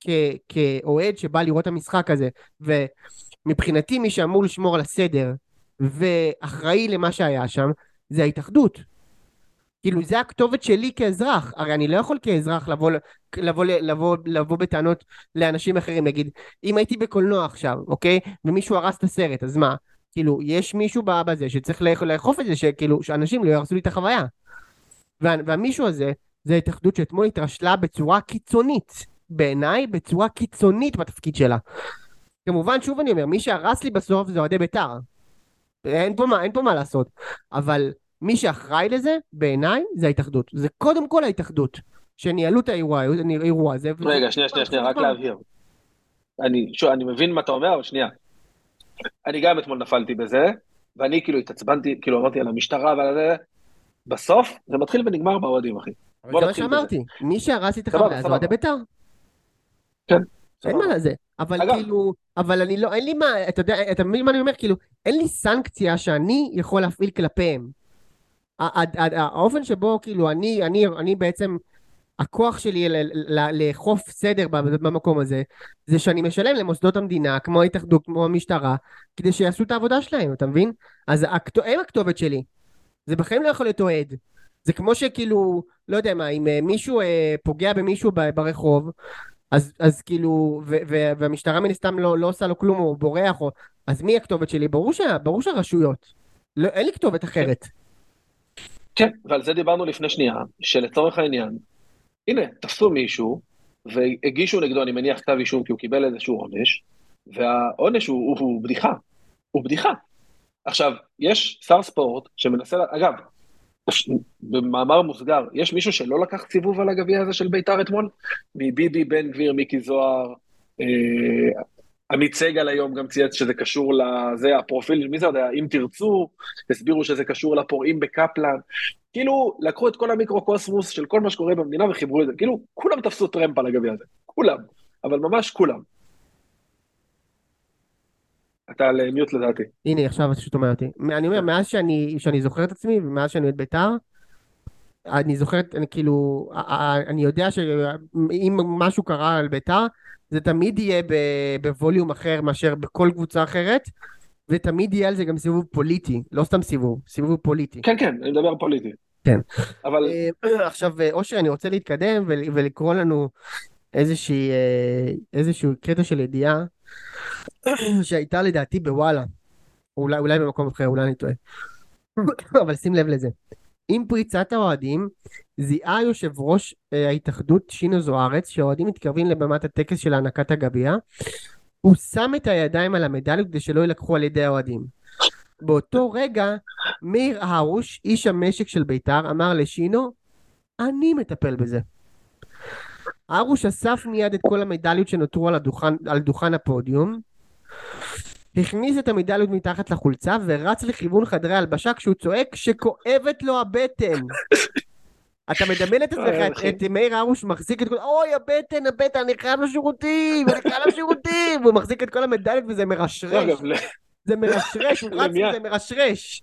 Speaker 1: כ- כאוהד שבא לראות את המשחק הזה, ומבחינתי מי שאמור לשמור על הסדר ואחראי למה שהיה שם, זה ההתאחדות. כאילו זה הכתובת שלי כאזרח, הרי אני לא יכול כאזרח לבוא, לבוא, לבוא, לבוא בטענות לאנשים אחרים, נגיד, אם הייתי בקולנוע עכשיו, אוקיי? ומישהו הרס את הסרט, אז מה? כאילו, יש מישהו בזה שצריך לאכ- לאכוף את זה, שכאילו, שאנשים לא יהרסו לי את החוויה. וה, והמישהו הזה, זה ההתאחדות שאתמול התרשלה בצורה קיצונית. בעיניי, בצורה קיצונית בתפקיד שלה. כמובן, שוב אני אומר, מי שהרס לי בסוף זה אוהדי בית"ר. אין אין פה מה לעשות. אבל מי שאחראי לזה, בעיניי, זה ההתאחדות. זה קודם כל ההתאחדות. שניהלו את האירוע, האירוע הזה.
Speaker 2: רגע, שנייה, שנייה, שנייה, רק להבהיר. אני, שוב, אני מבין מה אתה אומר, אבל שנייה. אני גם אתמול נפלתי בזה, ואני כאילו התעצבנתי, כאילו אמרתי על המשטרה ועל זה, בסוף זה מתחיל ונגמר באוהדים, אחי.
Speaker 1: אבל זה מה. שאמרתי. מי שהרס לי את החוויה זה. אוהדי בית"ר.
Speaker 2: כן.
Speaker 1: אין. מה לזה. אבל
Speaker 2: אגב-
Speaker 1: כאילו, אבל אני לא, אין לי מה, אתה יודע, אתה מבין מה אני אומר? כאילו, אין לי סנקציה שאני יכול להפעיל כלפיהם. האופן שבו, כאילו, אני, אני, אני בעצם, הכוח שלי לאכוף סדר במקום הזה, זה שאני משלם למוסדות המדינה, כמו ההתאחדות, כמו המשטרה, כדי שיעשו את העבודה שלהם, אתה מבין? אז הם הכתובת שלי. זה בחיים לא יכול להיות אוהד. זה כמו שכאילו, לא יודע מה, אם אה, מישהו אה, פוגע במישהו ברחוב, אז, אז כאילו, ו, ו, והמשטרה מן הסתם לא, לא עושה לו כלום, או בורח, או... אז מי הכתובת שלי? ברור, שה, ברור שהרשויות. לא, אין לי כתובת אחרת.
Speaker 2: כן, ועל זה דיברנו לפני שנייה, שלצורך העניין, הנה, תפסו מישהו, והגישו נגדו, אני מניח, כתב אישום, כי הוא קיבל איזשהו עונש, והעונש הוא, הוא, הוא בדיחה. הוא בדיחה. עכשיו, יש שר ספורט שמנסה, אגב, במאמר מוסגר, יש מישהו שלא לקח סיבוב על הגביע הזה של בית"ר אתמול? מביבי, בן גביר, מיקי זוהר, אה, עמית סגל היום גם צייץ שזה קשור לזה, הפרופיל, מי זה יודע, אם תרצו, הסבירו שזה קשור לפורעים בקפלן. כאילו, לקחו את כל המיקרוקוסמוס של כל מה שקורה במדינה וחיברו את זה. כאילו, כולם תפסו טרמפ על הגביע הזה. כולם. אבל ממש כולם. אתה על מיוט לדעתי.
Speaker 1: הנה, עכשיו אתה אומר אותי. אני אומר, מאז שאני, שאני זוכר את עצמי, ומאז שאני אוהד בית"ר, אני זוכר, אני כאילו, אני יודע שאם משהו קרה על בית"ר, זה תמיד יהיה בווליום אחר מאשר בכל קבוצה אחרת, ותמיד יהיה על זה גם סיבוב פוליטי, לא סתם סיבוב, סיבוב פוליטי.
Speaker 2: כן, כן, אני מדבר פוליטי.
Speaker 1: כן.
Speaker 2: אבל
Speaker 1: אה, עכשיו, אה, אושר, אני רוצה להתקדם ול- ולקרוא לנו איזושהי, אה, איזשהו קטע של ידיעה שהייתה לדעתי בוואלה. אולי, אולי במקום אחר, אולי אני טועה. אבל שים לב לזה. עם פריצת האוהדים, זיהה יושב ראש אה, ההתאחדות שינו זוארץ, שהאוהדים מתקרבים לבמת הטקס של הענקת הגביע, הוא שם את הידיים על המדליות כדי שלא יילקחו על ידי האוהדים. באותו רגע, מאיר הרוש, איש המשק של בית"ר, אמר לשינו, אני מטפל בזה. הרוש אסף מיד את כל המדליות שנותרו על, הדוכן, על דוכן הפודיום, הכניס את המדליות מתחת לחולצה ורץ לכיוון חדרי הלבשה כשהוא צועק שכואבת לו הבטן. אתה מדמיין את עצמך, את, מאיר הרוש מחזיק את כל... אוי, הבטן, הבטן, אני חייב לשירותים, אני חייב לשירותים! והוא מחזיק את כל המדליות וזה מרשרש. זה מרשרש, הוא רץ וזה מרשרש.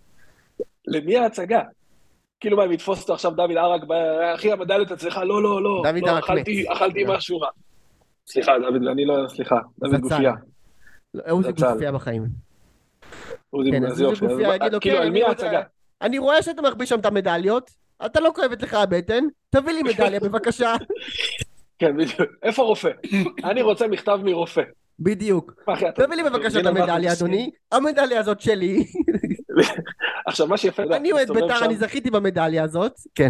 Speaker 2: למי ההצגה? כאילו מה, אם יתפוס אותו עכשיו דוד ערק, אחי המדליות אצלך, לא, לא, לא.
Speaker 1: דוד
Speaker 2: לא,
Speaker 1: ערק
Speaker 2: אכלתי-
Speaker 1: מת.
Speaker 2: אכלתי משהו רע. סליחה, דוד, אני לא, סליחה, דוד
Speaker 1: זצ"ל.
Speaker 2: גופייה.
Speaker 1: לא, עוזי
Speaker 2: זצ"ל.
Speaker 1: גופייה בחיים.
Speaker 2: עוזי,
Speaker 1: כן,
Speaker 2: אז יופי.
Speaker 1: עוזי גופייה
Speaker 2: מה-
Speaker 1: יגיד לו,
Speaker 2: כאילו,
Speaker 1: כן,
Speaker 2: על מי ההצגה?
Speaker 1: אני רואה שאתה מחביא שם את המדליות, אתה לא כואבת לך הבטן, תביא לי מדליה בבקשה.
Speaker 2: כן, בדיוק. איפה רופא? אני רוצה מכתב מרופא.
Speaker 1: בדיוק. תביא לי בבקשה את המדליה? אדוני. המדליה הזאת שלי.
Speaker 2: עכשיו, מה שיפה,
Speaker 1: אני אוהד בית"ר, אני זכיתי במדליה הזאת. כן.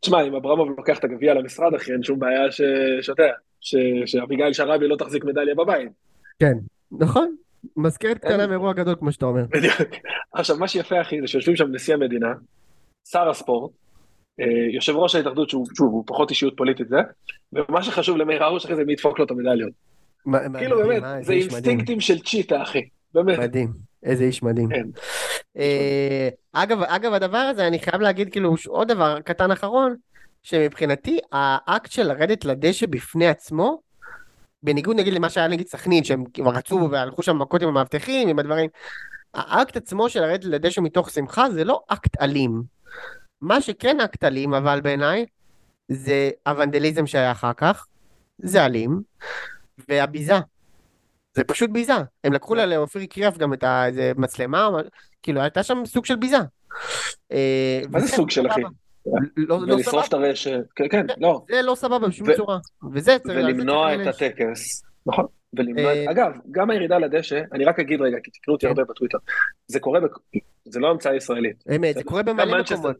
Speaker 2: תשמע, אם אברמוב לוקח את הגביע למשרד, אחי, אין שום בעיה ש- שאתה שאביגיל שרעבי לא תחזיק מדליה בבית.
Speaker 1: כן. נכון. מזכרת קטנה מאירוע גדול, כמו שאתה אומר.
Speaker 2: בדיוק. עכשיו, מה שיפה, אחי, זה שיושבים שם נשיא המדינה, שר הספורט, אה, יושב ראש ההתאחדות, שהוא, שוב, הוא פחות אישיות פוליטית זה, ומה שחשוב למאיר הרוש, אחי, זה מי ידפוק לו את המדליות. כאילו, באמת, זה. אינסטינקטים של צ'יטה, אחי. באמת.
Speaker 1: מדהים. איזה איש מדהים.
Speaker 2: כן.
Speaker 1: אה, אגב, אגב, הדבר הזה, אני חייב להגיד כאילו עוד דבר קטן אחרון, שמבחינתי האקט של לרדת לדשא בפני עצמו, בניגוד נגיד למה שהיה נגיד סכנין, שהם כבר רצו והלכו שם מכות עם המאבטחים, עם הדברים, האקט עצמו של לרדת לדשא מתוך שמחה זה לא אקט אלים. מה שכן אקט אלים, אבל בעיניי, זה הוונדליזם שהיה אחר כך, זה אלים, והביזה. זה פשוט ביזה. הם לקחו לה לאופיר קריאף גם את ה- איזה מצלמה, או מה- כאילו הייתה שם סוג של ביזה. אה,
Speaker 2: מה זה סוג של. אחי?
Speaker 1: לא לא
Speaker 2: ולשרוף את הרשת, כן, כן, לא.
Speaker 1: זה לא סבבה בשום צורה. וזה צריך...
Speaker 2: ולמנוע את. הטקס. נכון. ולמנוע,
Speaker 1: אה,
Speaker 2: אגב, גם הירידה לדשא, אני רק אגיד רגע, כי תקראו אותי
Speaker 1: כן.
Speaker 2: הרבה בטוויטר, זה קורה, זה לא המצאה ישראלית.
Speaker 1: אמת, זה קורה במלא. מקומות.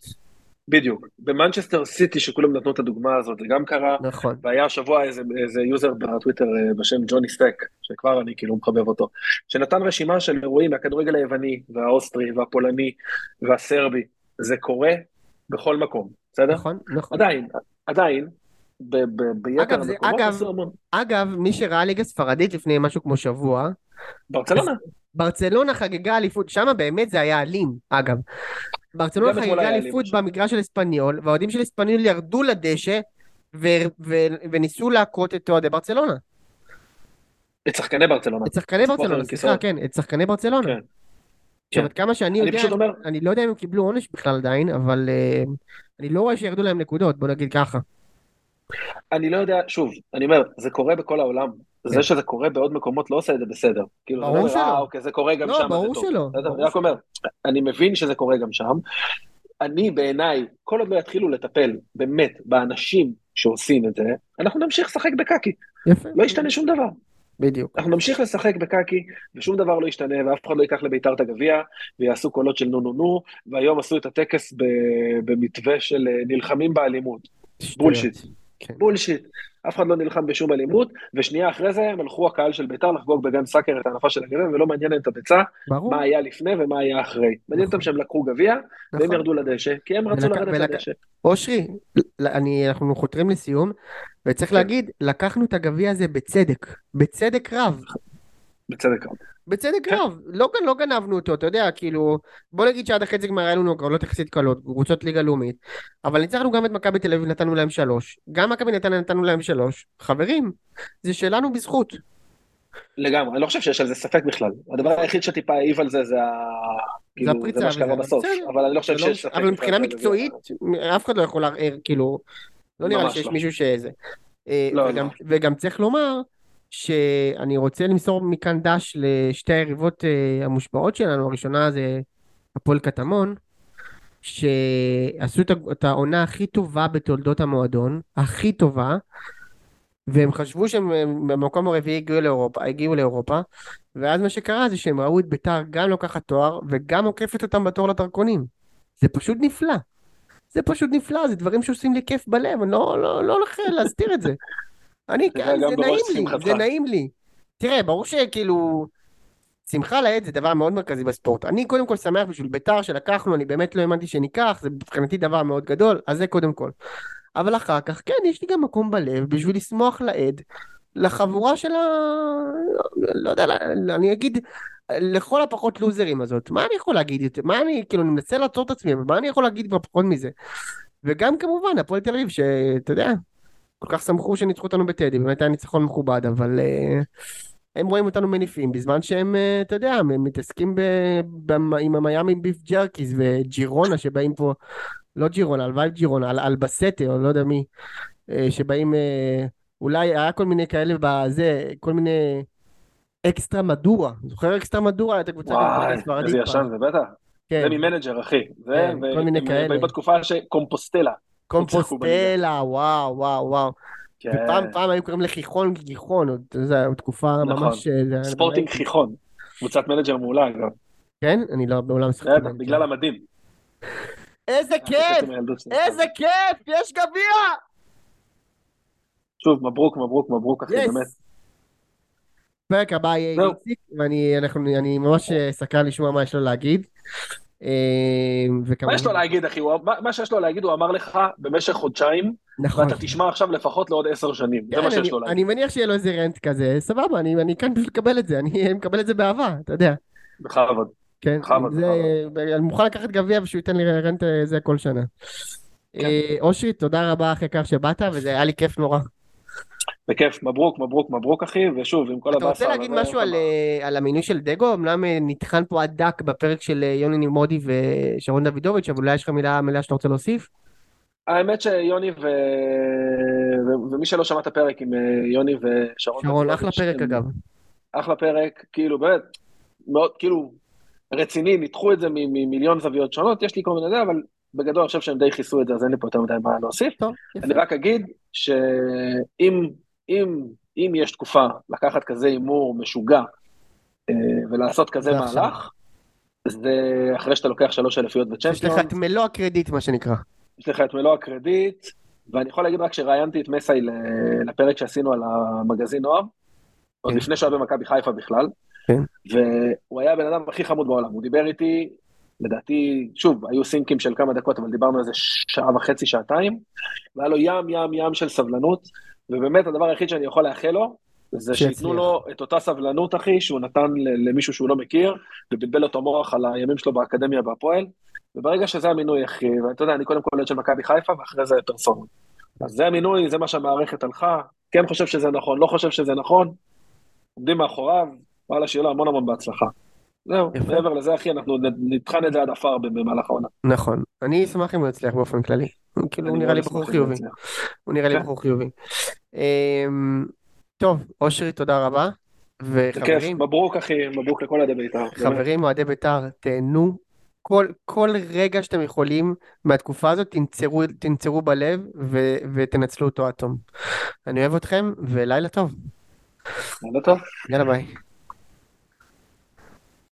Speaker 2: בדיוק. במנצ'סטר סיטי, שכולם נתנו את הדוגמה הזאת, זה גם קרה,
Speaker 1: נכון.
Speaker 2: והיה השבוע איזה, איזה user בטוויטר אה, בשם ג'וני סטק, שכבר אני כאילו מחבב אותו, שנתן רשימה של אירועים מהכדורגל היווני, והאוסטרי, והפולני, והסרבי. זה קורה בכל מקום, בסדר?
Speaker 1: נכון, נכון.
Speaker 2: עדיין, עדיין, ב- ב- ביתר
Speaker 1: אגב, זה- אגב-. אגב, מי שראה ליגה ספרדית לפני משהו כמו שבוע,
Speaker 2: ברצלונה,
Speaker 1: ברצלונה חגגה אליפות, שם באמת זה היה אלים, אגב. ברצלונה חגגה אליפות. במגרש של אספניול, והאוהדים של אספניול ירדו לדשא ו- ו- וניסו להכות את אוהדי ברצלונה.
Speaker 2: את שחקני ברצלונה.
Speaker 1: את שחקני ברצלונה, סליחה. כן, את שחקני ברצלונה.
Speaker 2: כן.
Speaker 1: עכשיו,
Speaker 2: כן.
Speaker 1: עד כמה שאני
Speaker 2: אני
Speaker 1: יודע, אני לא יודע אם הם קיבלו עונש בכלל עדיין, אבל אה, אני לא רואה שירדו להם נקודות, בוא נגיד ככה.
Speaker 2: אני לא יודע, שוב, אני אומר, זה קורה בכל העולם.
Speaker 1: כן.
Speaker 2: זה שזה קורה בעוד מקומות לא עושה את זה בסדר. כאילו,
Speaker 1: ברור שלא.
Speaker 2: אה, אוקיי, זה קורה גם
Speaker 1: לא,
Speaker 2: שם,
Speaker 1: ברור
Speaker 2: זה טוב.
Speaker 1: שלא? ברור
Speaker 2: אני רק אומר, אני מבין שזה קורה גם שם. אני בעיניי, כל עוד לא יתחילו לטפל באמת באנשים שעושים את זה, אנחנו נמשיך לשחק בקקי.
Speaker 1: יפה.
Speaker 2: לא ישתנה שום דבר.
Speaker 1: בדיוק.
Speaker 2: אנחנו נמשיך לשחק בקקי, ושום דבר לא ישתנה, ואף אחד לא ייקח לביתר את הגביע, ויעשו קולות של נו נו נו, והיום עשו את הטקס במתווה של אה, נלחמים באלימות.
Speaker 1: bullshit. כן.
Speaker 2: bullshit. אף אחד לא נלחם בשום אלימות, ושנייה אחרי זה הם הלכו הקהל של ביתר לחגוג בגן סאקר את ההנפה של הגביע, ולא מעניין להם את הביצה,
Speaker 1: ברור.
Speaker 2: מה היה לפני ומה היה אחרי. מעניין אותם שהם לקחו גביע, והם
Speaker 1: נכון.
Speaker 2: ירדו לדשא, כי הם רצו
Speaker 1: ולק-
Speaker 2: לרדת
Speaker 1: ולק-
Speaker 2: לדשא.
Speaker 1: אושרי, אני, אנחנו חותרים לסיום, וצריך
Speaker 2: כן.
Speaker 1: להגיד, לקחנו את הגביע הזה בצדק, בצדק רב,
Speaker 2: בצדק רב.
Speaker 1: בצדק
Speaker 2: כן.
Speaker 1: רב, לא, לא גנבנו אותו, אתה יודע, כאילו, בוא נגיד שעד החצי גמר היה לנו הגרלות יחסית קלות, קבוצות ליגה לאומית, אבל ניצחנו גם את מכבי תל אביב, נתנו להם שלוש, גם מכבי נתניה נתנו להם שלוש, חברים, זה שלנו בזכות,
Speaker 2: לגמרי, אני לא חושב שיש על זה ספק בכלל. הדבר היחיד שטיפה העיב על זה זה ה... כאילו,
Speaker 1: הפריצה
Speaker 2: זה מה שקרה בסוף,
Speaker 1: בסדר.
Speaker 2: אבל אני לא חושב
Speaker 1: לא-
Speaker 2: שיש ספק.
Speaker 1: אבל מבחינה. מקצועית, אף אחד לא יכול לערער, כאילו, לא נראה לי שיש
Speaker 2: לא.
Speaker 1: מישהו שזה. אה,
Speaker 2: לא,
Speaker 1: וגם,
Speaker 2: לא.
Speaker 1: וגם צריך לומר שאני רוצה למסור מכאן דש לשתי היריבות אה, המושבעות שלנו, הראשונה זה הפועל קטמון, שעשו את העונה הכי טובה בתולדות המועדון, הכי טובה, והם חשבו שהם במקום הרביעי הגיעו לאירופה, הגיעו לאירופה, ואז מה שקרה זה שהם ראו את ביתר גם לוקחת תואר וגם עוקפת אותם בתור לדרכונים. זה פשוט נפלא. זה פשוט נפלא, זה דברים שעושים לי כיף בלב, אני לא, לא, לא הולך להסתיר את זה. אני,
Speaker 2: זה
Speaker 1: זה נעים לי,
Speaker 2: שמחתך.
Speaker 1: זה נעים לי. תראה, ברור שכאילו, שמחה לאיד זה דבר מאוד מרכזי בספורט. אני קודם כל שמח בשביל בית"ר שלקחנו, אני באמת לא האמנתי שניקח, זה מבחינתי דבר מאוד גדול, אז זה קודם כל. אבל אחר כך, כן, יש לי גם מקום בלב בשביל לשמוח לעד, לחבורה של ה... לא יודע, אני אגיד, לכל הפחות לוזרים הזאת. מה אני יכול להגיד יותר? מה אני, כאילו, אני מנסה לעצור את עצמי, אבל מה אני יכול להגיד כבר פחות מזה? וגם כמובן, הפועל תל אביב, שאתה יודע, כל כך שמחו שניצחו אותנו בטדי, באמת היה ניצחון מכובד, אבל uh, הם רואים אותנו מניפים, בזמן שהם, uh, אתה יודע, הם מתעסקים ב, ב, עם המיאמי ביף ג'רקיס וג'ירונה שבאים פה, לא ג'ירונה, הלוואי ג'ירונה, על, אלבסטה, או לא יודע מי, uh, שבאים, uh, אולי היה כל מיני כאלה בזה, כל מיני אקסטרה מדורה, זוכר אקסטרה מדורה? את הקבוצה
Speaker 2: וואי,
Speaker 1: הספרדית
Speaker 2: איזה. ישן זה בטח.
Speaker 1: כן,
Speaker 2: זה ממנג'ר, אחי. זה,
Speaker 1: כן,
Speaker 2: ו-
Speaker 1: כל מיני כאלה.
Speaker 2: בתקופה שקומפוסטלה.
Speaker 1: קומפוסטלה, וואו, וואו, וואו.
Speaker 2: כן.
Speaker 1: ופעם פעם היו קוראים לחיכון גיחון, עוד, זו תקופה
Speaker 2: נכון.
Speaker 1: ממש... אה,
Speaker 2: ספורטינג חיכון. קבוצת מנג'ר מעולה, אגב.
Speaker 1: כן? אני לא בעולם שיחקתי.
Speaker 2: בטח. בגלל המדים.
Speaker 1: איזה כיף! איזה כיף! יש גביע!
Speaker 2: שוב, מברוק, מברוק, מברוק, אחי! באמת.
Speaker 1: פרק הבא יהיה. איציק, ואני אנחנו- אני ממש אה, סקרן לשמוע מה יש לו להגיד. אה, וכמובן...
Speaker 2: מה יש לו להגיד, אחי? הוא- מה מה שיש לו להגיד, הוא אמר לך במשך חודשיים,
Speaker 1: נכון.
Speaker 2: ואתה תשמע עכשיו לפחות לעוד עשר שנים. זה מה שיש
Speaker 1: אני-
Speaker 2: לו להגיד.
Speaker 1: אני מניח שיהיה לו איזה רנט כזה, סבבה, אני אני כאן בשביל לקבל את זה, אני מקבל את זה באהבה, אתה יודע.
Speaker 2: בכבוד.
Speaker 1: כן,
Speaker 2: בכבוד,
Speaker 1: זה, אני מוכן לקחת גביע ושהוא ייתן לי רנט אה, זה כל שנה.
Speaker 2: כן.
Speaker 1: אה, אושרי, תודה רבה אחרי כך שבאת, וזה היה לי כיף נורא.
Speaker 2: בכיף, מברוק, מברוק, מברוק, אחי, ושוב, עם כל
Speaker 1: אתה
Speaker 2: הבאסה...
Speaker 1: רוצה להגיד משהו על, אה, על המינוי של דגו? אמנם אה, נטחן פה עד דק בפרק של אה, יוני נימודי ושרון דוידוביץ', אבל אולי יש לך מילה מילה שאתה רוצה להוסיף?
Speaker 2: האמת שיוני ו... ו... ומי שלא שמע את הפרק עם אה, יוני ושרון...
Speaker 1: שרון,
Speaker 2: דוידוביץ',
Speaker 1: אחלה פרק
Speaker 2: הם-
Speaker 1: אגב.
Speaker 2: אחלה פרק, כאילו, באמת, מאוד, כאילו, רציני, ניתחו את זה ממיליון זוויות שונות, יש לי כל מיני זה, אבל בגדול אני חושב שהם די כיסו את זה, אז אין לי פה יותר מדי מה להוסיף.
Speaker 1: טוב, יפה.
Speaker 2: אני רק אגיד שאם אם, אם יש תקופה לקחת כזה הימור משוגע אה, ולעשות כזה. מהלך, זה אחרי שאתה לוקח שלוש אליפויות
Speaker 1: יש לך את מלוא הקרדיט, מה שנקרא.
Speaker 2: יש לך את מלוא הקרדיט, ואני יכול להגיד רק שראיינתי את מסאי לפרק שעשינו על המגזין נוער, עוד
Speaker 1: כן.
Speaker 2: לפני שהוא היה במכבי חיפה בכלל,
Speaker 1: כן.
Speaker 2: והוא היה הבן אדם הכי חמוד בעולם, הוא דיבר איתי, לדעתי, שוב, היו סינקים של כמה דקות, אבל דיברנו על זה שעה וחצי, שעתיים, והיה לו ים ים ים של סבלנות, ובאמת הדבר היחיד שאני יכול לאחל לו, זה. שייתנו לו את אותה סבלנות, אחי, שהוא נתן למישהו שהוא לא מכיר, ובלבל לו את המוח על הימים שלו באקדמיה בהפועל, וברגע שזה המינוי, אחי, ואתה יודע, אני קודם כל אוהד של מכבי חיפה, ואחרי זה פרסונות. אז זה המינוי, זה מה שהמערכת הלכה, כן חושב שזה נכון, לא חושב שזה נכון, עומדים מאחוריו, וואלה, שיהיה לו המון המון בהצלחה. זהו. מעבר לזה, אחי, אנחנו נטחן את זה עד עפר במהלך העונה.
Speaker 1: נכון. אני אשמח אם הוא יצליח באופן כללי. כאילו, הוא נראה לי
Speaker 2: מאוד
Speaker 1: בחור חיובי. הוא נראה לי
Speaker 2: כן.
Speaker 1: בחור חיובי. אמ, טוב, אושרי, תודה רבה. וחברים,
Speaker 2: מברוק, אחי, מברוק לכל אוהדי בית"ר.
Speaker 1: חברים, אוהדי בית"ר, תהנו כל, כל רגע שאתם יכולים מהתקופה הזאת, תנצרו, תנצרו בלב ו, ותנצלו אותו עד תום. אני אוהב אתכם, ולילה טוב.
Speaker 2: לילה טוב.
Speaker 1: יאללה ביי.